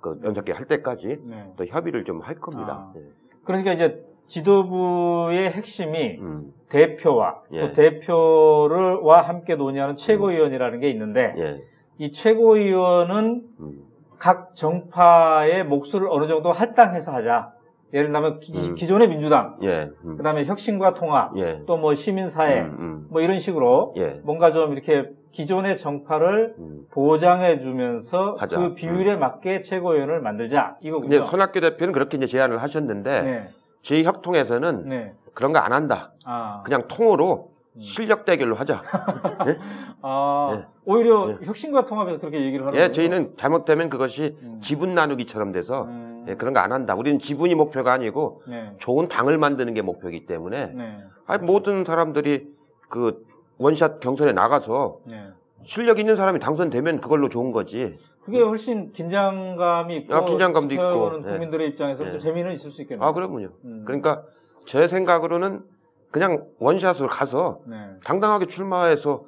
그 연석회 할 때까지 네. 또 협의를 좀 할 겁니다. 아. 예. 그러니까 이제 지도부의 핵심이 음, 대표와 예. 또 대표를와 함께 논의하는 최고위원이라는 게 있는데 예. 이 최고위원은 음, 각 정파의 몫을 어느 정도 할당해서 하자. 예를 들면 기, 음. 존의 민주당, 예. 음, 그다음에 혁신과 통합, 예. 또뭐 시민사회, 음, 음, 뭐 이런 식으로 예. 뭔가 좀 이렇게 기존의 정파를 음. 보장해 주면서 하자. 그 비율에 맞게 최고위원을 만들자 이제 이거군요. 손학규 대표는 그렇게 이제 제안을 하셨는데 네, 저희 협통에서는 네, 그런 거 안 한다. 아, 그냥 통으로 음. 실력 대결로 하자. 아, 예. 오히려 예. 혁신과 통합에서 그렇게 얘기를 하는 예, 거예요. 저희는 잘못되면 그것이 음. 지분 나누기처럼 돼서 음, 예, 그런 거 안 한다. 우리는 지분이 목표가 아니고 네, 좋은 당을 만드는 게 목표이기 때문에 네, 아니, 모든 사람들이 그 원샷 경선에 나가서 네. 실력 있는 사람이 당선되면 그걸로 좋은 거지. 그게 훨씬 긴장감이 있고 아, 긴장감도 있고, 예. 국민들의 입장에서 예. 좀 재미는 있을 수 있겠네요. 아, 그러군요. 음. 그러니까 제 생각으로는 그냥 원샷으로 가서 네. 당당하게 출마해서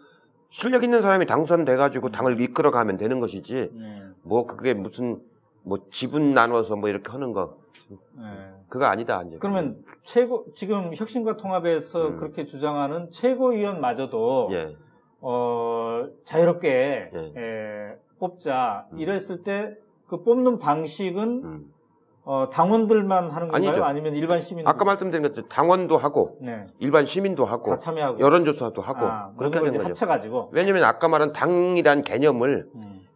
실력 있는 사람이 당선돼가지고 당을 이끌어 가면 되는 것이지. 네. 뭐 그게 무슨 뭐 지분 나눠서 뭐 이렇게 하는 거 네. 그거 아니다. 이제. 그러면 최고 지금 혁신과 통합에서 음. 그렇게 주장하는 최고위원마저도 예, 어, 자유롭게 예. 에, 뽑자 음. 이랬을 때 그 뽑는 방식은 음. 어, 당원들만 하는 건가요? 아니죠. 아니면 일반 시민? 아까 말씀드린 것처럼 당원도 하고 네, 일반 시민도 하고 다 참여하고 여론조사도 하고 아, 그렇게 하는 거죠. 합쳐가지고 왜냐하면 아까 말한 당이란 개념을 음,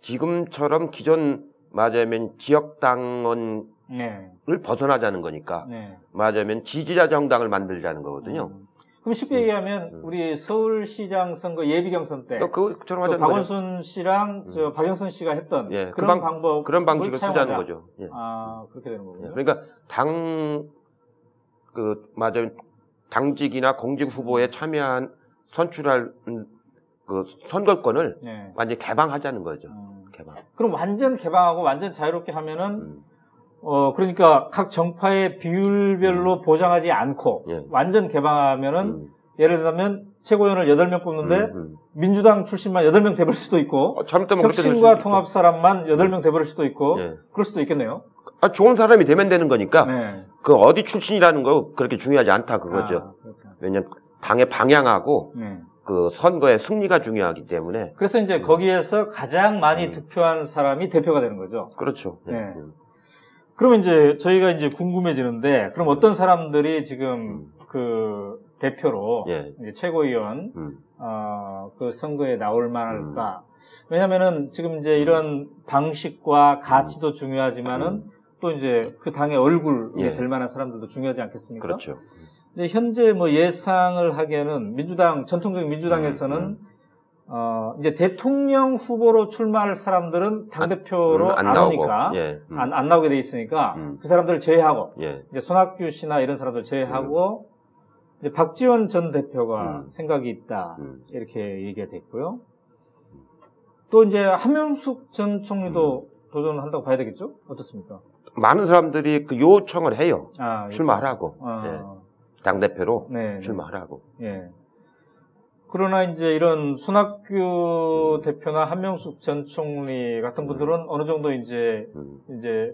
지금처럼 기존 말하자면 지역 당원을 네, 벗어나자는 거니까 네. 말하자면 지지자 정당을 만들자는 거거든요. 음. 그럼 쉽게 얘기하면 음. 우리 서울시장 선거 예비 경선 때 어, 그처럼 그 거죠. 박원순 씨랑 저 박영선 씨가 했던 예, 그 그런 방- 방법 그런 방식을 쓰자는 거죠. 예. 아 그렇게 되는 거군요. 예, 그러니까 당, 그, 맞아요. 당직이나 공직 후보에 참여한 선출할, 음, 그 선거권을 네. 완전히 개방하자는 거죠. 음. 개방. 그럼 완전 개방하고 완전 자유롭게 하면은 음, 어 그러니까 각 정파의 비율별로 보장하지 않고 예. 완전 개방하면은 음, 예를 들면 최고위원을 8명 뽑는데 음, 음. 민주당 출신만 8명 돼버릴 수도 있고 수도 혁신과. 통합 사람만 8명 돼버릴 수도 있고 예. 그럴 수도 있겠네요. 아, 좋은 사람이 되면 되는 거니까 네. 그 어디 출신이라는 거 그렇게 중요하지 않다 그거죠. 아. 왜냐면 당의 방향하고 네. 그 선거의 승리가 중요하기 때문에 그래서 이제 거기에서 가장 많이 음. 득표한 사람이 대표가 되는 거죠. 그렇죠. 예. 네. 음. 그러면 이제 저희가 이제 궁금해지는데 그럼 어떤 사람들이 지금 음. 그 대표로 예. 이제 최고위원 음. 어, 그 선거에 나올 만할까? 왜냐면은 지금 이제 이런 방식과 가치도 중요하지만은 음. 또 이제 그 당의 얼굴이 예. 될 만한 사람들도 중요하지 않겠습니까? 그렇죠. 근데 현재 뭐 예상을 하기에는 민주당 전통적인 민주당에서는 음, 어, 이제 대통령 후보로 출마할 사람들은 당 대표로 음, 안, 나오고. 오니까 예. 음. 안, 안 나오게 돼 있으니까 음. 그 사람들을 제외하고 예. 이제 손학규 씨나 이런 사람들 제외하고 이제 박지원 전 대표가 음. 생각이 있다 음. 이렇게 얘기가 됐고요. 또 이제 한명숙 전 총리도 음. 도전을 한다고 봐야 되겠죠? 어떻습니까? 많은 사람들이 그 요청을 해요. 아, 출마하라고. 아, 예. 당대표로 네, 네. 출마하라고. 예. 그러나 이제 이런 손학규 음. 대표나 한명숙 전 총리 같은 분들은 어느 정도 이제 음. 이제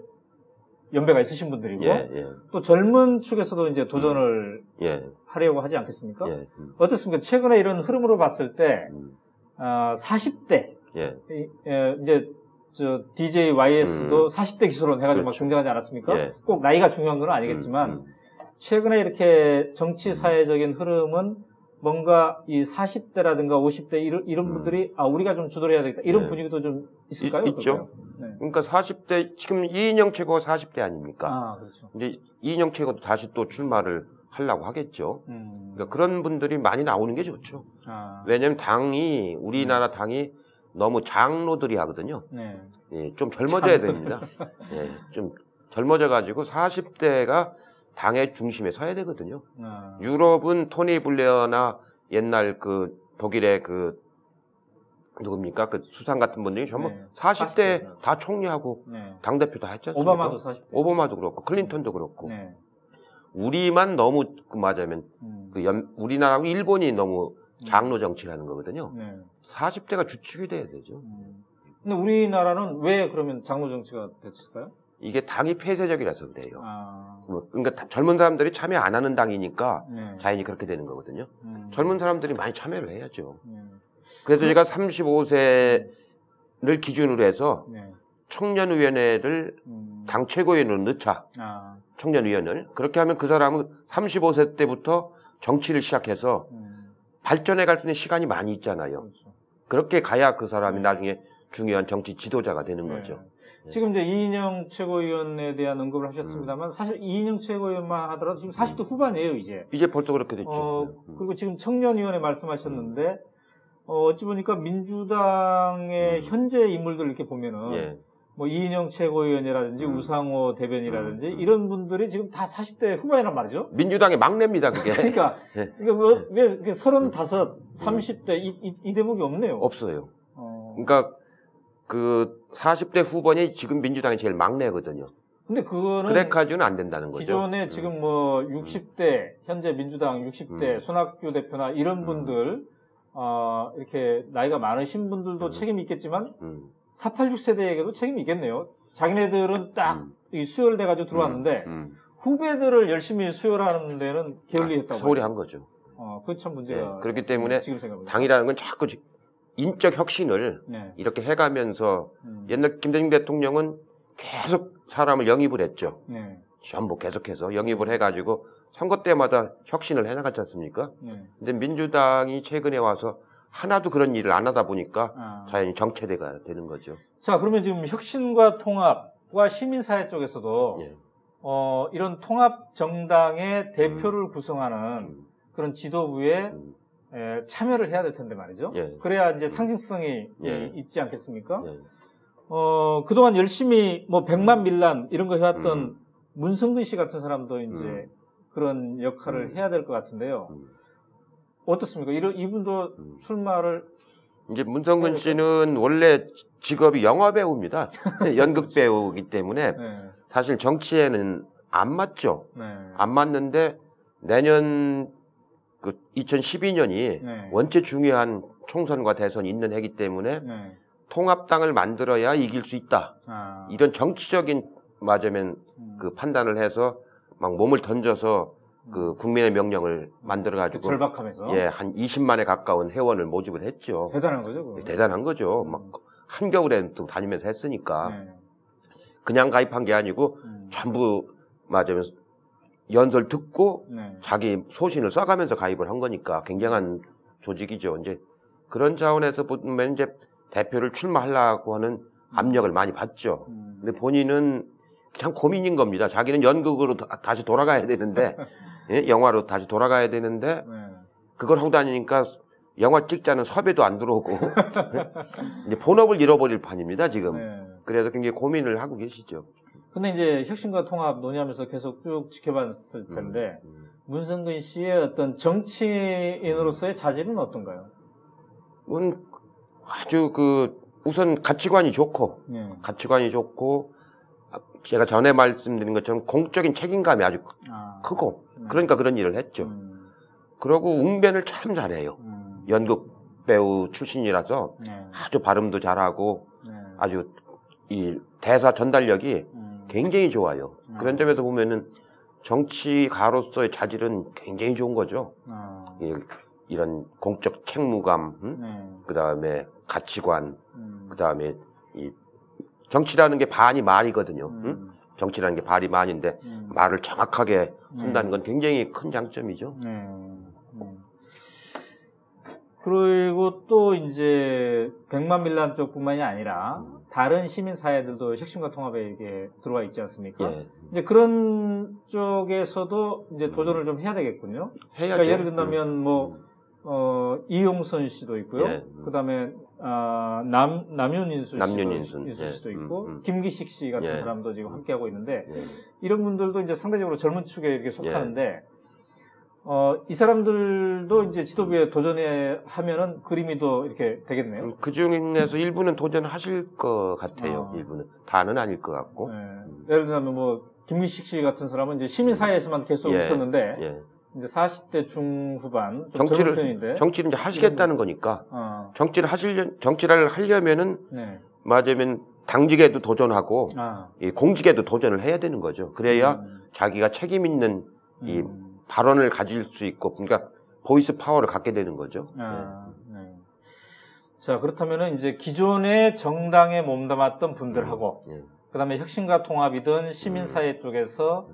연배가 있으신 분들이고 예, 예, 또 젊은 축에서도 이제 도전을 예, 하려고 하지 않겠습니까? 예, 음, 어떻습니까? 최근에 이런 흐름으로 봤을 때 음, 아, 40대 예, 이- 예, 이제 저 DJ YS도 음. 40대 기술론 해가지고 막 그렇죠. 등장하지 않았습니까? 예. 꼭 나이가 중요한 건 아니겠지만 음, 음, 최근에 이렇게 정치 사회적인 흐름은 뭔가 이 40대라든가 50대 이런, 이런 음. 분들이 아 우리가 좀 주도해야 되겠다 이런 네. 분위기도 좀 있을까요? 있- 있죠. 네. 그러니까 40대 지금 이인영 최고가 40대 아닙니까? 아 그렇죠. 이제 이인영 최고도 다시 또 출마를 하려고 하겠죠. 음. 그러니까 그런 분들이 많이 나오는 게 좋죠. 아, 왜냐하면 당이 우리나라 당이 너무 장로들이 하거든요. 네. 예, 좀 젊어져야 됩니다. 예, 좀 젊어져 가지고 40대가 당의 중심에 서야 되거든요. 아, 유럽은 토니 블레어나 옛날 그 독일의 그 누굽니까 그 수상 같은 분들이 전부 네, 40대 40대. 다 총리하고 네. 당 대표 다 했지 않습니까? 오바마도 40대. 오바마도 그렇고 클린턴도 그렇고 네. 우리만 너무 그 맞으면 음. 그 연- 우리나라하고 일본이 너무 장로 정치를 하는 거거든요. 네. 40대가 주축이 돼야 되죠. 음. 근데 우리나라는 왜 그러면 장로 정치가 됐을까요? 이게 당이 폐쇄적이라서 그래요. 아, 뭐, 그러니까 다- 젊은 사람들이 참여 안 하는 당이니까 네. 자연히 그렇게 되는 거거든요. 음. 젊은 사람들이 많이 참여를 해야죠. 네. 그래서 제가 35세를 기준으로 해서 네. 청년위원회를 음. 당 최고위원으로 넣자. 아, 청년위원을. 그렇게 하면 그 사람은 35세 때부터 정치를 시작해서 음. 발전해 갈 수 있는 시간이 많이 있잖아요. 그렇죠. 그렇게 가야 그 사람이 네. 나중에 중요한 정치 지도자가 되는 네. 거죠. 네. 지금 이제 이인영 최고위원에 대한 언급을 하셨습니다만 사실 이인영 최고위원만 하더라도 지금 40대 후반이에요 이제. 이제 벌써 그렇게 됐죠. 어, 음. 그리고 지금 청년위원회 말씀하셨는데 어, 어찌 보니까 민주당의 음. 현재 인물들 이렇게 보면은 예. 뭐 이인영 최고위원이라든지 음. 우상호 대변이라든지 음, 음. 이런 분들이 지금 다 40대 후반이란 말이죠. 민주당의 막내입니다, 그게. 그러니까 네. 뭐, 왜 이렇게 35, 30대 이, 이, 이 대목이 없네요. 없어요. 어. 그러니까 그 40대 후반이 지금 민주당이 제일 막내거든요. 근데 그거는 그래 가지고는 안 된다는 거죠. 기존에 음. 지금 뭐 60대 현재 민주당 60대 음. 손학규 대표나 이런 음. 분들 어, 이렇게 나이가 많으신 분들도 음. 책임이 있겠지만 음. 486 세대에게도 책임이 있겠네요. 자기네들은 딱 음. 이 수혈돼 가지고 들어왔는데 음. 후배들을 열심히 수혈하는 데는 게을리했다고. 소홀히 한 거죠. 어, 그건 참 문제가. 예, 그렇기 때문에 지금. 당이라는 건 자꾸 지- 인적 혁신을 네. 이렇게 해가면서 음. 옛날 김대중 대통령은 계속 사람을 영입을 했죠. 네. 전부 계속해서 영입을 해가지고 선거 때마다 혁신을 해나갔지 않습니까? 네. 근데 민주당이 최근에 와서 하나도 그런 일을 안 하다 보니까 아. 자연히 정체대가 되는 거죠. 자, 그러면 지금 혁신과 통합과 시민사회 쪽에서도 예. 어, 이런 통합 정당의 대표를 구성하는 음, 그런 지도부에 음, 에, 참여를 해야 될 텐데 말이죠. 예. 그래야 이제 상징성이 예. 이- 있지 않겠습니까? 예. 어, 그동안 열심히 뭐 백만 밀란 이런 거 해왔던 음. 문성근 씨 같은 사람도 이제 음. 그런 역할을 음. 해야 될 것 같은데요. 음. 어떻습니까? 이런 이분도 음. 출마를 이제 문성근 씨는 원래 직업이 영화 배우입니다. 연극 배우이기 때문에 네, 사실 정치에는 안 맞죠. 네, 안 맞는데 내년 그 2012년이 네. 원체 중요한 총선과 대선이 있는 해기 때문에 네. 통합당을 만들어야 이길 수 있다. 아, 이런 정치적인 맞으면 음, 그 판단을 해서 막 몸을 던져서 그 국민의 명령을 만들어 그 가지고 절박하면서 예, 한 20만에 가까운 회원을 모집을 했죠. 대단한 거죠. 그거. 대단한 거죠. 막 한겨울에 또 다니면서 했으니까 네. 그냥 가입한 게 아니고 음, 전부 맞으면 연설 듣고 네. 자기 소신을 써가면서 가입을 한 거니까 굉장한 조직이죠. 이제 그런 차원에서 보면 이제 대표를 출마하려고 하는 압력을 많이 받죠. 음, 근데 본인은 참 고민인 겁니다. 자기는 연극으로 다- 다시 돌아가야 되는데, 예? 영화로 다시 돌아가야 되는데, 네. 그걸 하고 다니니까 영화 찍자는 섭외도 안 들어오고, 이제 본업을 잃어버릴 판입니다, 지금. 네. 그래서 굉장히 고민을 하고 계시죠. 근데 이제 혁신과 통합 논의하면서 계속 쭉 지켜봤을 텐데 음. 문성근 씨의 어떤 정치인으로서의 자질은 어떤가요? 음, 아주 그, 우선 가치관이 좋고, 네. 가치관이 좋고, 아, 제가 전에 말씀드린 것처럼 공적인 책임감이 아주 아, 크고, 음. 그러니까 그런 일을 했죠. 음, 그러고 웅변을 참 잘해요. 음, 연극 배우 출신이라서 네. 아주 발음도 잘하고 네. 아주 이 대사 전달력이 음, 굉장히 좋아요. 음. 그런 점에서 보면은 정치가로서의 자질은 굉장히 좋은 거죠. 아, 이- 이런 공적 책무감, 음? 네. 그 다음에 가치관, 음, 그 다음에 이 정치라는 게 반이 말이거든요. 음? 음, 정치라는 게 반이 말인데 음, 말을 정확하게 한다는 음. 건 굉장히 큰 장점이죠. 네. 음. 그리고 또 이제 백만 밀란 쪽뿐만이 아니라 음. 다른 시민 사회들도 혁신과 통합에 이게 들어와 있지 않습니까? 예. 이제 그런 쪽에서도 이제 도전을 좀 해야 되겠군요. 해야죠. 그러니까 예를 든다면 음. 뭐 어, 이용선 씨도 있고요. 예. 그다음에 아, 남 남윤인수 남윤인순. 씨도, 예. 씨도 음, 있고 음. 김기식 씨 같은 예. 사람도 지금 함께 하고 있는데 예. 이런 분들도 이제 상대적으로 젊은 축에 이렇게 속하는데 어, 이 사람들도 이제 지도부에 도전해 하면은 그림이 더 이렇게 되겠네요. 음, 그 중에서 일부는 도전하실 것 같아요. 아. 일부는 다는 아닐 것 같고. 예. 예를 들면 뭐 김기식 씨 같은 사람은 이제 시민 사회에서만 계속 예. 있었는데 예. 이제 40대 중후반 좀 정치를- 편인데 정치를 이제 하시겠다는 거니까 어, 정치를 하시려 정치를 하려면은 네. 맞으면 당직에도 도전하고 아, 이 공직에도 도전을 해야 되는 거죠. 그래야 음, 자기가 책임 있는 이 음. 발언을 가질 수 있고, 그러니까 voice power를 갖게 되는 거죠. 아, 네. 자, 그렇다면은 이제 기존의 정당에 몸담았던 분들하고, 예. 그 다음에 혁신과 통합이든 시민사회 쪽에서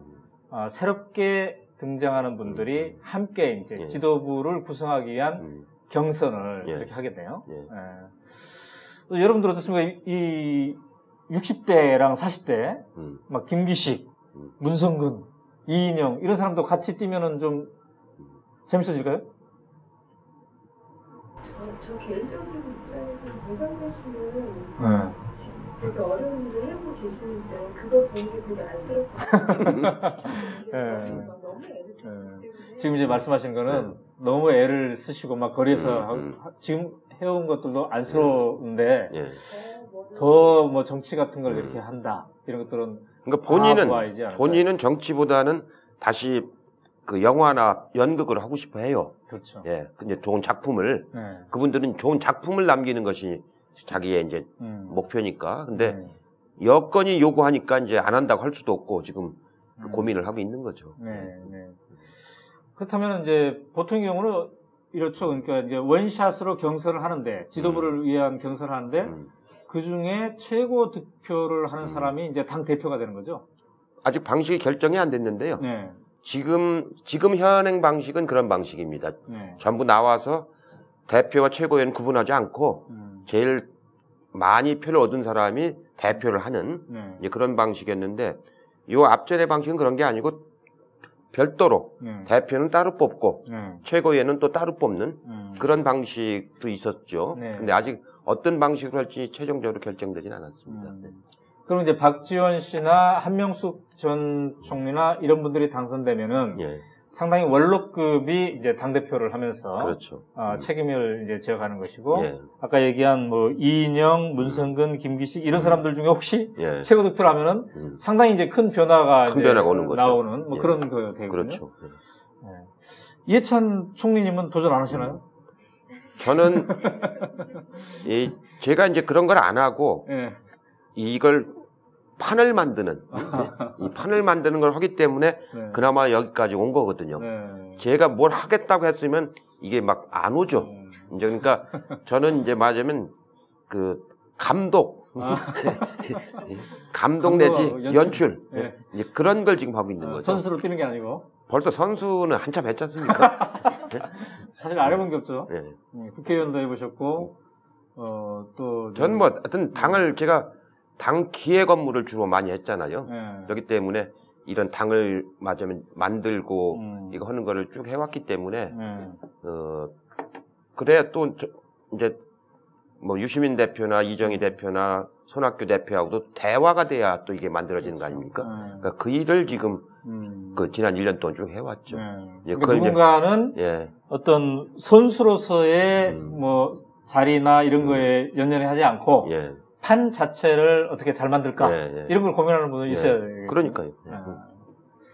아, 새롭게 등장하는 분들이 함께 이제 예. 지도부를 구성하기 위한 음, 경선을 예. 이렇게 하겠네요. 예. 예. 어, 여러분들 어떻습니까? 이, 이 60대랑 40대, 음. 막 김기식, 음. 문성근, 이인영 이런 사람도 같이 뛰면은 좀 재밌어질까요? 저, 저 개인적인 입장에서 문상근 씨는 네. 지금 되게 어려운 일을 해오고 계시는데 그걸 보는 게 되게 안쓰럽거든요. 네. 너무 애를 쓰시기 때문에 지금 이제 말씀하신 거는 너무 애를 쓰시고 막 거리에서 음, 하- 음. 하- 지금 해온 것들도 안쓰러운데 예. 더 뭐 정치 같은 걸 음. 이렇게 한다 이런 것들은 그러니까 본인은 않을까요? 본인은 정치보다는 다시 그 영화나 연극을 하고 싶어 해요. 그렇죠. 예. 근데 좋은 작품을 네. 그분들은 좋은 작품을 남기는 것이 자기의 이제 음. 목표니까. 근데 네. 여건이 요구하니까 이제 안 한다고 할 수도 없고 지금 그 음. 고민을 하고 있는 거죠. 네, 네. 그렇다면 이제 보통 경우는 이렇죠. 그러니까 이제 원샷으로 경선을 하는데 지도부를 위한 경선을 하는데 음. 그 중에 최고 득표를 하는 음. 사람이 이제 당 대표가 되는 거죠. 아직 방식이 결정이 안 됐는데요. 네. 지금 지금 현행 방식은 그런 방식입니다. 네. 전부 나와서 대표와 최고위원 구분하지 않고 음. 제일 많이 표를 얻은 사람이 대표를 하는 네. 그런 방식이었는데 요 앞전의 방식은 그런 게 아니고 별도로 네. 대표는 따로 뽑고 네. 최고위원은 또 따로 뽑는 음. 그런 방식도 있었죠. 네. 근데 아직 어떤 방식으로 할지 최종적으로 결정되진 않았습니다. 음. 네. 그럼 이제 박지원 씨나 한명숙 전 총리나 이런 분들이 당선되면은 예, 상당히 원로급이 이제 당 대표를 하면서 그렇죠. 어, 책임을 이제 지어가는 것이고 예, 아까 얘기한 뭐 이인영, 문성근, 김기식 이런 사람들 중에 혹시 예. 최고 득표를 하면은 음, 상당히 이제 큰 변화가 큰 이제 변화가 오는 거죠. 나오는 뭐 예. 그런 거 되거든요. 그렇죠. 예. 이해찬 총리님은 도전 안 하시나요? 저는 이 제가 이제 그런 걸 안 하고 예. 이걸 판을 만드는 이 판을 만드는 걸 하기 때문에 네. 그나마 여기까지 온 거거든요. 네. 제가 뭘 하겠다고 했으면 이게 막 안 오죠. 음. 이제 그러니까 저는 이제 맞으면 그 감독, 아. 감독 내지 연출. 연출, 예. 이제 그런 걸 지금 하고 있는 어, 거죠. 선수로 뛰는 게 아니고 벌써 선수는 한참 했지 않습니까? 사실 안 해본 게 없죠. 예. 음, 국회의원도 해보셨고 어, 또 전뭐 하여튼 당을 제가 당 기획 업무를 주로 많이 했잖아요. 예. 그렇기 때문에 이런 당을 맞으면 만들고 음. 이거 하는 거를 쭉 해왔기 때문에 예. 어 그래야 또 저- 이제 뭐 유시민 대표나 이정희 대표나 손학규 대표하고도 대화가 돼야 또 이게 만들어지는 거 아닙니까? 예. 그러니까 그 일을 지금 음. 그 지난 1년 동안 쭉 해왔죠. 예. 예, 그러니까 누군가는 예, 어떤 선수로서의 음. 뭐 자리나 이런 거에 연연해 하지 않고 예, 판 자체를 어떻게 잘 만들까 예, 예. 이런 걸 고민하는 분이 예. 있어야 돼요. 그러니까요. 예. 아,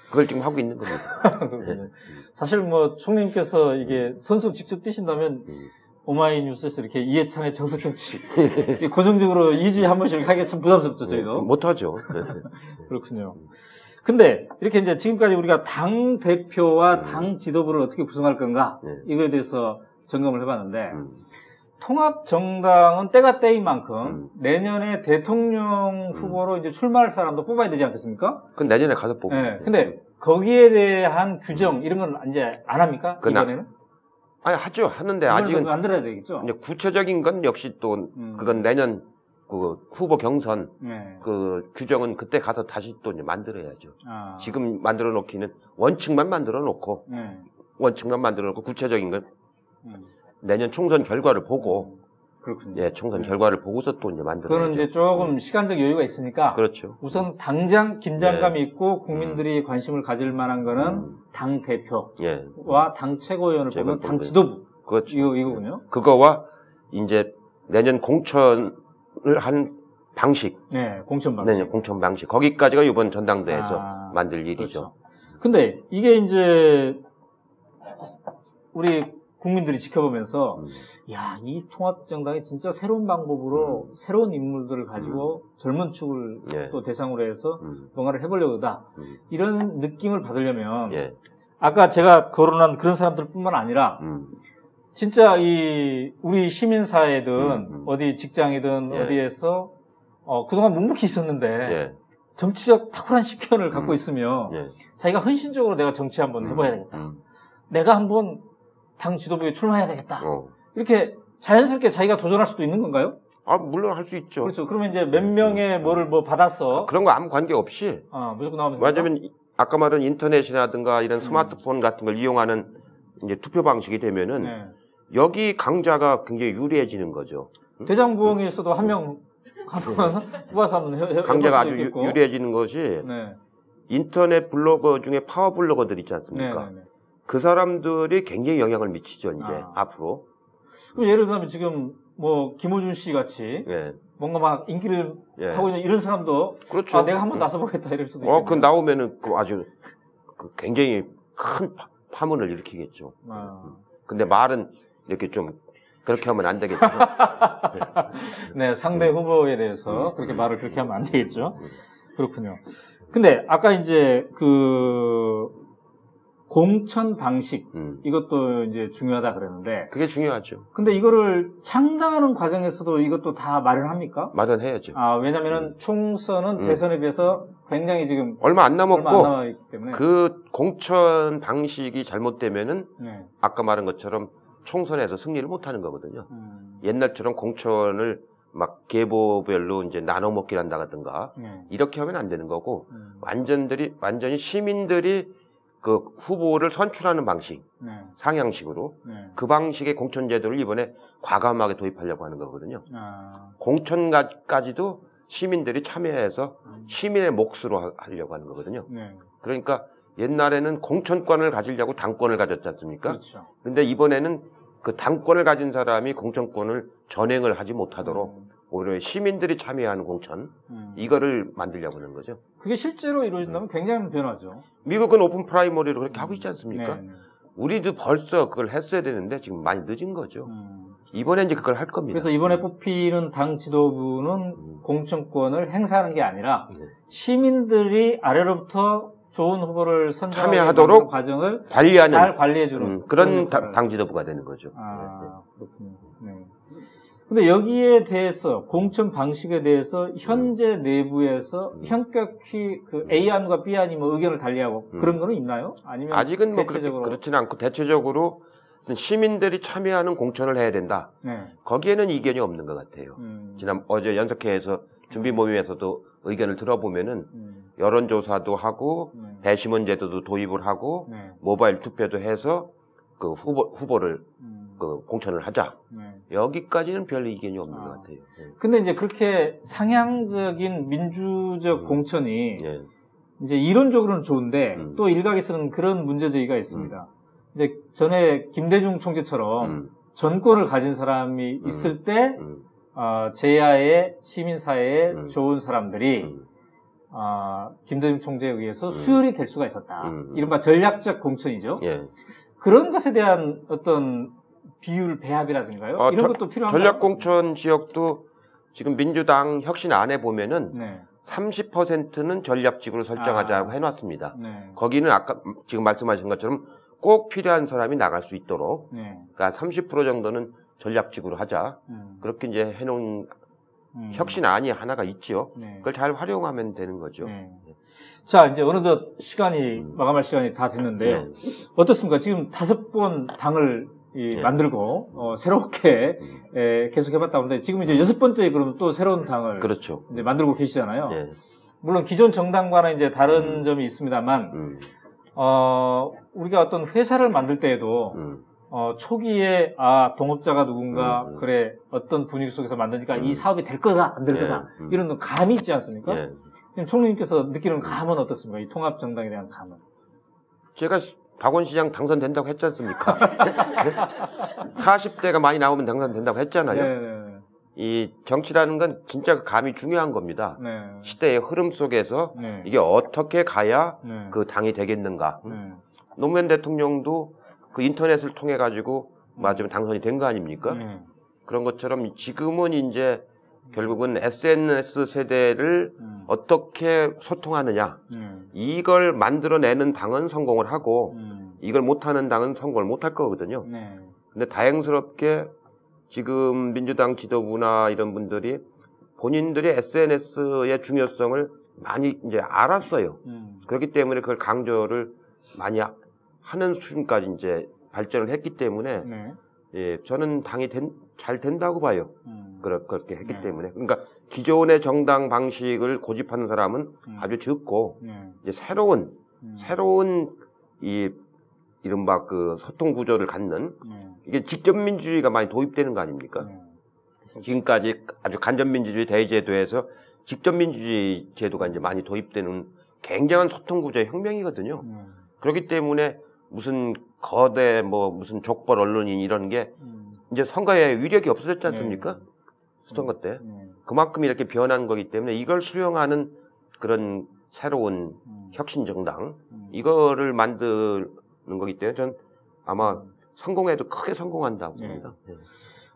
그걸 지금 하고 있는 겁니다. 사실 뭐 총리님께서 이게 선수 직접 뛰신다면 음. 오마이뉴스에서 이렇게 이해찬의 정석 정치 고정적으로 2주에 한 번씩 하기 참 부담스럽죠 저희도 못하죠. 그렇군요. 근데 이렇게 이제 지금까지 우리가 당 대표와 음. 당 지도부를 어떻게 구성할 건가 네. 이거에 대해서 점검을 해봤는데 음, 통합 정당은 때가 때인 만큼 음. 내년에 대통령 후보로 이제 출마할 사람도 뽑아야 되지 않겠습니까? 그건 내년에 가서 보고. 네. 근데 거기에 대한 규정 이런 건 이제 안 합니까? 그 나- 이번에는? 아니 하죠. 하는데 아직은 만들어야 되겠죠. 이제 구체적인 건 역시 또 음. 그건 내년 그 후보 경선 네. 그 규정은 그때 가서 다시 또 이제 만들어야죠. 아. 지금 만들어 놓기는 원칙만 만들어 놓고 네. 원칙만 만들어 놓고 구체적인 건 음. 내년 총선 결과를 보고 그렇군요. 예 총선 결과를 보고서 또 이제 만들어야죠. 그거는 이제 조금 시간적 여유가 있으니까 그렇죠. 우선 당장 긴장감이 있고 국민들이 관심을 가질 만한 거는 음. 당 대표와 예 당 최고위원을 최고 뽑는 당. 지도부 그렇죠. 이거 이거군요. 그거와 이제 내년 공천을 한 방식 네, 공천 방식. 내년 공천 방식 거기까지가 이번 전당대회에서 아, 만들 일이죠. 그렇죠. 근데 이게 이제 우리 국민들이 지켜보면서 음. 야, 이 통합정당이 진짜 새로운 방법으로 새로운 인물들을 가지고 젊은 축을 예. 또 대상으로 해서 음, 뭔가를 해보려고다. 음, 이런 느낌을 받으려면 예, 아까 제가 거론한 그런 사람들뿐만 아니라 음, 진짜 이 우리 시민사회든 음, 음. 어디 직장이든 예. 어디에서 어, 그동안 묵묵히 있었는데 예, 정치적 탁월한 식견을 갖고 음. 있으면 예. 자기가 헌신적으로 내가 정치 한번 해봐야 되겠다. 음, 내가 한번 당 지도부에 출마해야 되겠다. 어. 이렇게 자연스럽게 자기가 도전할 수도 있는 건가요? 아 물론 할 수 있죠. 그렇죠. 그러면 이제 몇 명의 뭐를 뭐 받아서 그런 거 아무 관계 없이 어, 무조건 나오면? 왜냐하면 이- 아까 말한 인터넷이라든가 이런 스마트폰 같은 걸 이용하는 이제 투표 방식이 되면은 네. 여기 강자가 굉장히 유리해지는 거죠. 대장부흥에서도 한명 한번 뽑아서 한번 강자가 아주 유, 있겠고. 유리해지는 것이 네. 인터넷 블로거 중에 파워 블로거들 있지 네, 않습니까? 네, 네. 그 사람들이 굉장히 영향을 미치죠 이제 아. 앞으로. 그럼 예를 들면 지금 뭐 김호준 씨 같이 예, 뭔가 막 인기를 예. 하고 있는 이런 사람도 그렇죠. 아 내가 한번 나서보겠다 이럴 수도 어, 있겠네요. 그 나오면은 그 아주 그 굉장히 큰 파- 파문을 일으키겠죠. 아. 근데 말은 이렇게 좀 그렇게 하면 안 되겠죠. 네, 상대 후보에 대해서 음. 그렇게 말을 그렇게 하면 안 되겠죠. 음. 그렇군요. 근데 아까 이제 그 공천 방식 음. 이것도 이제 중요하다 그러는데 그게 중요하죠. 근데 이거를 창당하는 과정에서도 이것도 다 마련합니까? 마련해야죠. 아 왜냐면은 총선은 음. 대선에 비해서 굉장히 지금 얼마 안 남았고 얼마 안 그 공천 방식이 잘못되면은 네. 아까 말한 것처럼 총선에서 승리를 못하는 거거든요. 음, 옛날처럼 공천을 막 계보별로 이제 나눠 먹기를 한다든가 네. 이렇게 하면 안 되는 거고 음, 완전들이 완전히 시민들이 그 후보를 선출하는 방식 네. 상향식으로 네. 그 방식의 공천 제도를 이번에 과감하게 도입하려고 하는 거거든요. 아, 공천까지도 시민들이 참여해서 음, 시민의 몫으로 하- 하려고 하는 거거든요. 네. 그러니까 옛날에는 공천권을 가지려고 당권을 가졌지 않습니까? 그렇죠. 근데 이번에는 그 당권을 가진 사람이 공천권을 전횡을 하지 못하도록 음, 오히려 시민들이 참여하는 공천 음. 이거를 만들려고 하는 거죠. 그게 실제로 이루어진다면 굉장히 변화죠. 미국은 오픈 프라이머리로 그렇게 하고 있지 않습니까? 네, 네. 우리도 벌써 그걸 했어야 되는데 지금 많이 늦은 거죠. 음. 이번에 이제 그걸 할 겁니다. 그래서 이번에 뽑히는 당 지도부는 음. 공천권을 행사하는 게 아니라 네. 시민들이 아래로부터 좋은 후보를 선정하는 참여하도록 과정을 관리하는 잘 관리해 주는 음, 그런 당, 당 지도부가 되는 거죠. 네, 네. 아, 그렇군요. 네. 근데 여기에 대해서 공천 방식에 대해서 현재 내부에서 음. 현격히 그 A안과 B안이 뭐 의견을 달리하고 음. 그런 거는 있나요? 아니면 아직은 뭐 대체적으로 그렇지는 않고 대체적으로 시민들이 참여하는 공천을 해야 된다. 네. 거기에는 이견이 없는 것 같아요. 음. 지난 어제 연석회에서 준비 모임에서도 의견을 들어보면은 음. 여론조사도 하고 네. 배심원 제도도 도입을 하고 네. 모바일 투표도 해서 그 후보 후보를 음. 그 공천을 하자. 네. 여기까지는 별 이견이 없는 아. 것 같아요. 예. 근데 이제 그렇게 상향적인 민주적 음. 공천이 예. 이제 이론적으로는 좋은데 음. 또 일각에서는 그런 문제 제기가 있습니다. 이제 전에 김대중 총재처럼 음, 전권을 가진 사람이 있을 때 음, 어, 제야의 시민사회에 음. 좋은 사람들이 음. 어, 김대중 총재에 의해서 음. 수혈이 될 수가 있었다. 음. 이른바 전략적 공천이죠. 예. 그런 것에 대한 어떤 비율 배합이라든가요? 어, 이런 저- 것도 필요한가요? 전략공천 지역도 지금 민주당 혁신 안에 보면은 네. 30%는 전략직으으로 설정하자고 아. 해놨습니다. 네. 거기는 아까 지금 말씀하신 것처럼 꼭 필요한 사람이 나갈 수 있도록 네. 그러니까 30% 정도는 전략직으로 하자. 음. 그렇게 이제 해놓은 음. 혁신안이 하나가 있지요. 네. 그걸 잘 활용하면 되는 거죠. 네. 자, 이제 어느덧 시간이, 음. 마감할 시간이 다 됐는데, 네. 어떻습니까? 지금 다섯 번 당을 이 네. 만들고, 어, 새롭게, 음. 에, 계속 해봤다 보는데, 지금 이제 여섯 번째 그러면 또 새로운 당을 그렇죠. 이제 만들고 계시잖아요. 예. 물론 기존 정당과는 이제 다른 음. 점이 있습니다만, 음, 어, 우리가 어떤 회사를 만들 때에도, 음, 어, 초기에, 아, 동업자가 누군가, 음, 음. 그래, 어떤 분위기 속에서 만드니까 음. 이 사업이 될 거다, 안될 예, 거다, 음. 이런 감이 있지 않습니까? 예. 지금 총리님께서 느끼는 감은 어떻습니까? 이 통합 정당에 대한 감은. 제가 박원 시장 당선된다고 했지 않습니까? 40대가 많이 나오면 당선된다고 했잖아요. 네, 이 정치라는 건 진짜 그 감이 중요한 겁니다. 네, 시대의 흐름 속에서 네, 이게 어떻게 가야 네, 그 당이 되겠는가. 네, 노무현 대통령도 그 인터넷을 통해 가지고 맞으면 당선이 된 거 아닙니까? 네, 그런 것처럼 지금은 이제 결국은 SNS 세대를 음, 어떻게 소통하느냐. 네, 이걸 만들어내는 당은 성공을 하고 음, 이걸 못하는 당은 성공을 못할 거거든요. 네, 근데 다행스럽게 지금 민주당 지도부나 이런 분들이 본인들이 SNS의 중요성을 많이 이제 알았어요. 음, 그렇기 때문에 그걸 강조를 많이 하는 수준까지 이제 발전을 했기 때문에 네, 예, 저는 당이 된- 잘 된다고 봐요. 음, 그렇- 그렇게 했기 네. 때문에. 그러니까 기존의 정당 방식을 고집하는 사람은 음, 아주 적고 네, 이제 새로운 음, 새로운 이 이른바 그 소통 구조를 갖는 네, 이게 직접 민주주의가 많이 도입되는 거 아닙니까? 네, 지금까지 아주 간접 민주주의 대제도에서 직접 민주주의 제도가 이제 많이 도입되는 굉장한 소통 구조의 혁명이거든요. 네, 그렇기 때문에 무슨 거대 뭐 무슨 족벌 언론인 이런 게 음, 이제 선거에 위력이 없어졌지 않습니까? 네. 선거 때 네, 그만큼 이렇게 변한 거기 때문에 이걸 수용하는 그런 새로운 음, 혁신 정당 음, 이거를 만드는 거기 때문에 전 아마 성공해도 크게 성공한다고 네. 봅니다. 네.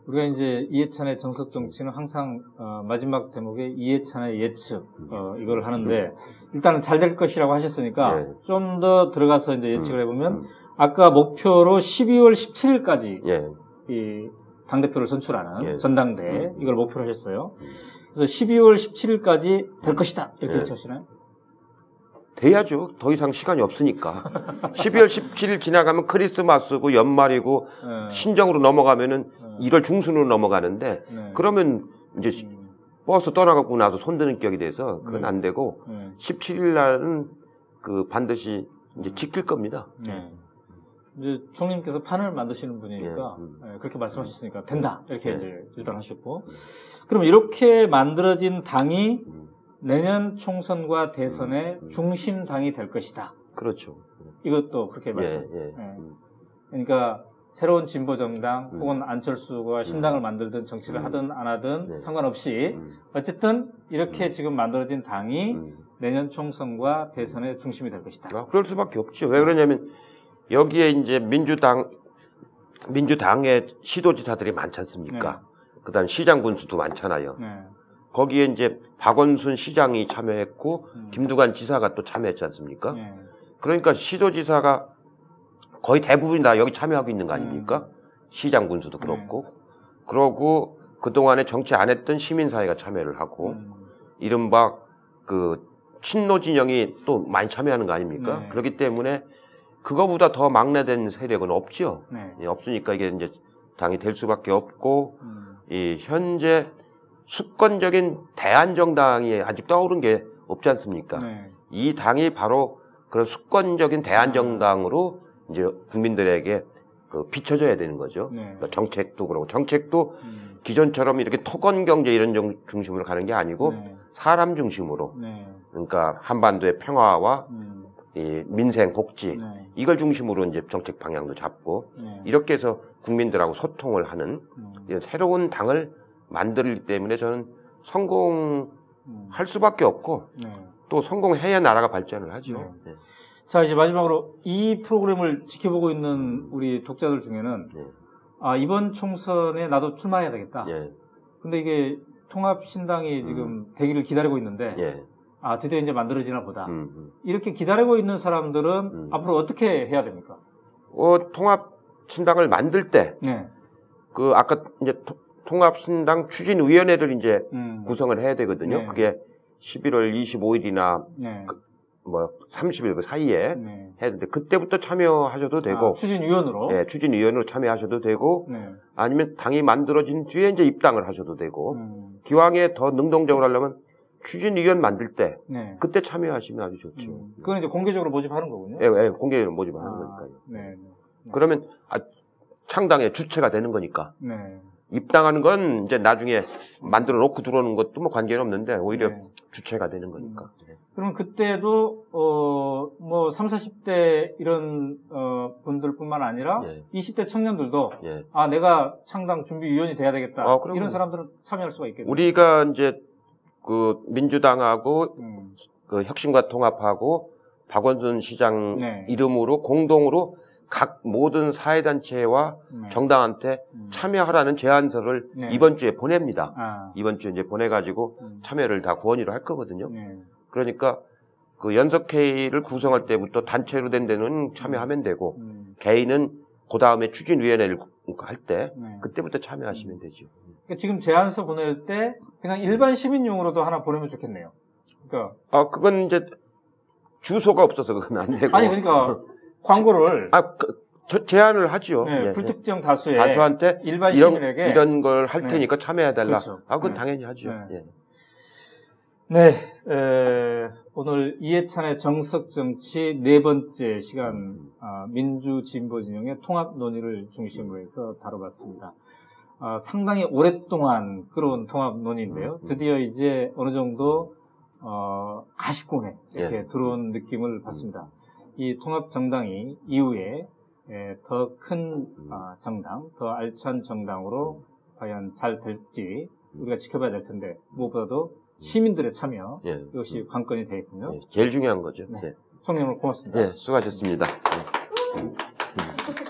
우리가 이제 이해찬의 정석 정치는 항상 어, 마지막 대목에 이해찬의 예측 어, 이걸 하는데 일단은 잘 될 것이라고 하셨으니까 예. 좀더 들어가서 이제 예측을 해보면 음. 아까 목표로 12월 17일까지 예. 이 당대표를 선출하는 예. 전당대 이걸 목표로 하셨어요. 그래서 12월 17일까지 될 것이다 이렇게 예. 예측하시나요? 돼야죠. 더 이상 시간이 없으니까. 12월 17일 지나가면 크리스마스고 연말이고 예. 신정으로 넘어가면은 예. 1월 중순으로 넘어가는데 네. 그러면 이제 시- 음, 버스 떠나가고 나서 손드는 격이 돼서 그건 네. 안 되고 네. 17일 날은 그 반드시 이제 지킬 겁니다. 네. 이제 총님께서 판을 만드시는 분이니까 예, 음. 예, 그렇게 말씀하셨으니까 된다 이렇게 예. 이제 일단 하셨고 그럼 이렇게 만들어진 당이 음, 내년 총선과 대선의 음. 중심 당이 될 것이다. 그렇죠. 이것도 그렇게 예, 말씀. 예. 예. 음, 그러니까 새로운 진보 정당 음. 혹은 안철수가 신당을 만들든 정치를 음. 하든 안 하든 네. 상관없이 음, 어쨌든 이렇게 음. 지금 만들어진 당이 음. 내년 총선과 대선의 중심이 될 것이다. 아, 그럴 수밖에 없죠. 왜 그러냐면 여기에 이제 민주당 민주당의 시도지사들이 많지 않습니까? 그다음 시장 군수도 많잖아요. 네. 거기에 이제 박원순 시장이 참여했고 음. 김두관 지사가 또 참여했지 않습니까? 네. 그러니까 시도지사가 거의 대부분이 다 여기 참여하고 있는 거 아닙니까? 음. 시장 군수도 그렇고 그러고 그동안에 정치 안 했던 시민사회가 참여를 하고 음. 이른바 그 친노 진영이 또 많이 참여하는 거 아닙니까? 네. 그렇기 때문에 그거보다 더 막내된 세력은 없죠. 네. 예, 없으니까 이게 이제 당이 될 수밖에 없고 음. 이 현재 수권적인 대안정당이 아직 떠오른 게 없지 않습니까? 네. 이 당이 바로 그런 수권적인 대안정당으로 이제 국민들에게 그 비춰져야 되는 거죠. 네. 그러니까 정책도 그렇고 정책도 음. 기존처럼 이렇게 토건 경제 이런 정- 중심으로 가는 게 아니고 네. 사람 중심으로 네. 그러니까 한반도의 평화와 음. 이 민생 복지 네. 이걸 중심으로 이제 정책 방향도 잡고 네. 이렇게 해서 국민들하고 소통을 하는 음. 이런 새로운 당을 만들기 때문에 저는 성공할 음. 수밖에 없고 네. 또 성공해야 나라가 발전을 하죠. 네. 자, 이제 마지막으로 이 프로그램을 지켜보고 있는 우리 독자들 중에는 네. 아, 이번 총선에 나도 출마해야 되겠다. 예, 근데 이게 통합신당이 지금 되기를 기다리고 있는데 예, 아, 드디어 이제 만들어지나 보다. 음, 음. 이렇게 기다리고 있는 사람들은 음. 앞으로 어떻게 해야 됩니까? 어, 통합신당을 만들 때 네. 그 아까 이제 토- 통합신당 추진위원회를 이제 음. 구성을 해야 되거든요. 네. 그게 11월 25일이나 네. 뭐 30일 그 사이에 네. 해야 되는데 그때부터 참여하셔도 되고 아, 추진위원으로. 예, 추진위원으로 참여하셔도 되고 네. 아니면 당이 만들어진 뒤에 이제 입당을 하셔도 되고 음. 기왕에 더 능동적으로 하려면 추진위원 만들 때 네. 그때 참여하시면 아주 좋죠. 음. 그건 이제 공개적으로 모집하는 거군요. 예, 예, 공개로 모집하는 아, 거니까요. 네. 네. 그러면 아, 창당의 주체가 되는 거니까 네. 입당하는 건 이제 나중에 만들어 놓고 들어오는 것도 뭐 관계는 없는데 오히려 네. 주체가 되는 거니까. 그럼 그때도 어 뭐 3, 40대 이런 어 분들뿐만 아니라 예. 20대 청년들도 예. 아 내가 창당 준비 위원이 돼야 되겠다. 아. 이런 사람들은 참여할 수가 있겠네요. 우리가 이제 그 민주당하고 음. 그 혁신과 통합하고 박원순 시장 네. 이름으로 공동으로 각 모든 사회단체와 네. 정당한테 음. 참여하라는 제안서를 네. 이번 주에 보냅니다. 아. 이번 주에 이제 보내가지고 음. 참여를 다 권유를 할 거거든요. 네. 그러니까 그 연석회의를 구성할 때부터 단체로 된 데는 참여하면 되고 음. 개인은 그 다음에 추진위원회를 할때 네. 그때부터 참여하시면 되죠. 그러니까 지금 제안서 보낼 때 그냥 일반 시민용으로도 하나 보내면 좋겠네요. 그러니까 아 그건 이제 주소가 없어서 그건 안 되고. 아니 그러니까 광고를 아 그, 저 제안을 하죠. 네, 예, 불특정 다수의 예. 다수한테 일반 이런 시민에게 이런 걸할 네. 테니까 참여해 달라. 그렇죠. 아 그건 네. 당연히 하죠. 네. 예. 네, 에, 오늘 이해찬의 정석 정치 네 번째 시간 아, 민주 진보 진영의 통합 논의를 중심으로 해서 다뤄봤습니다. 아, 상당히 오랫동안 끌어온 통합 논의인데요. 드디어 이제 어느 정도 어, 가시권에 이렇게 들어온 느낌을 받습니다. 이 통합 정당이 이후에 더 큰 정당, 더 알찬 정당으로 과연 잘 될지 우리가 지켜봐야 될 텐데 무엇보다도 시민들의 참여 예. 이것이 관건이 되겠군요. 예, 제일 중요한 거죠. 네. 예. 총리 오늘 고맙습니다. 예, 수고하셨습니다. 예.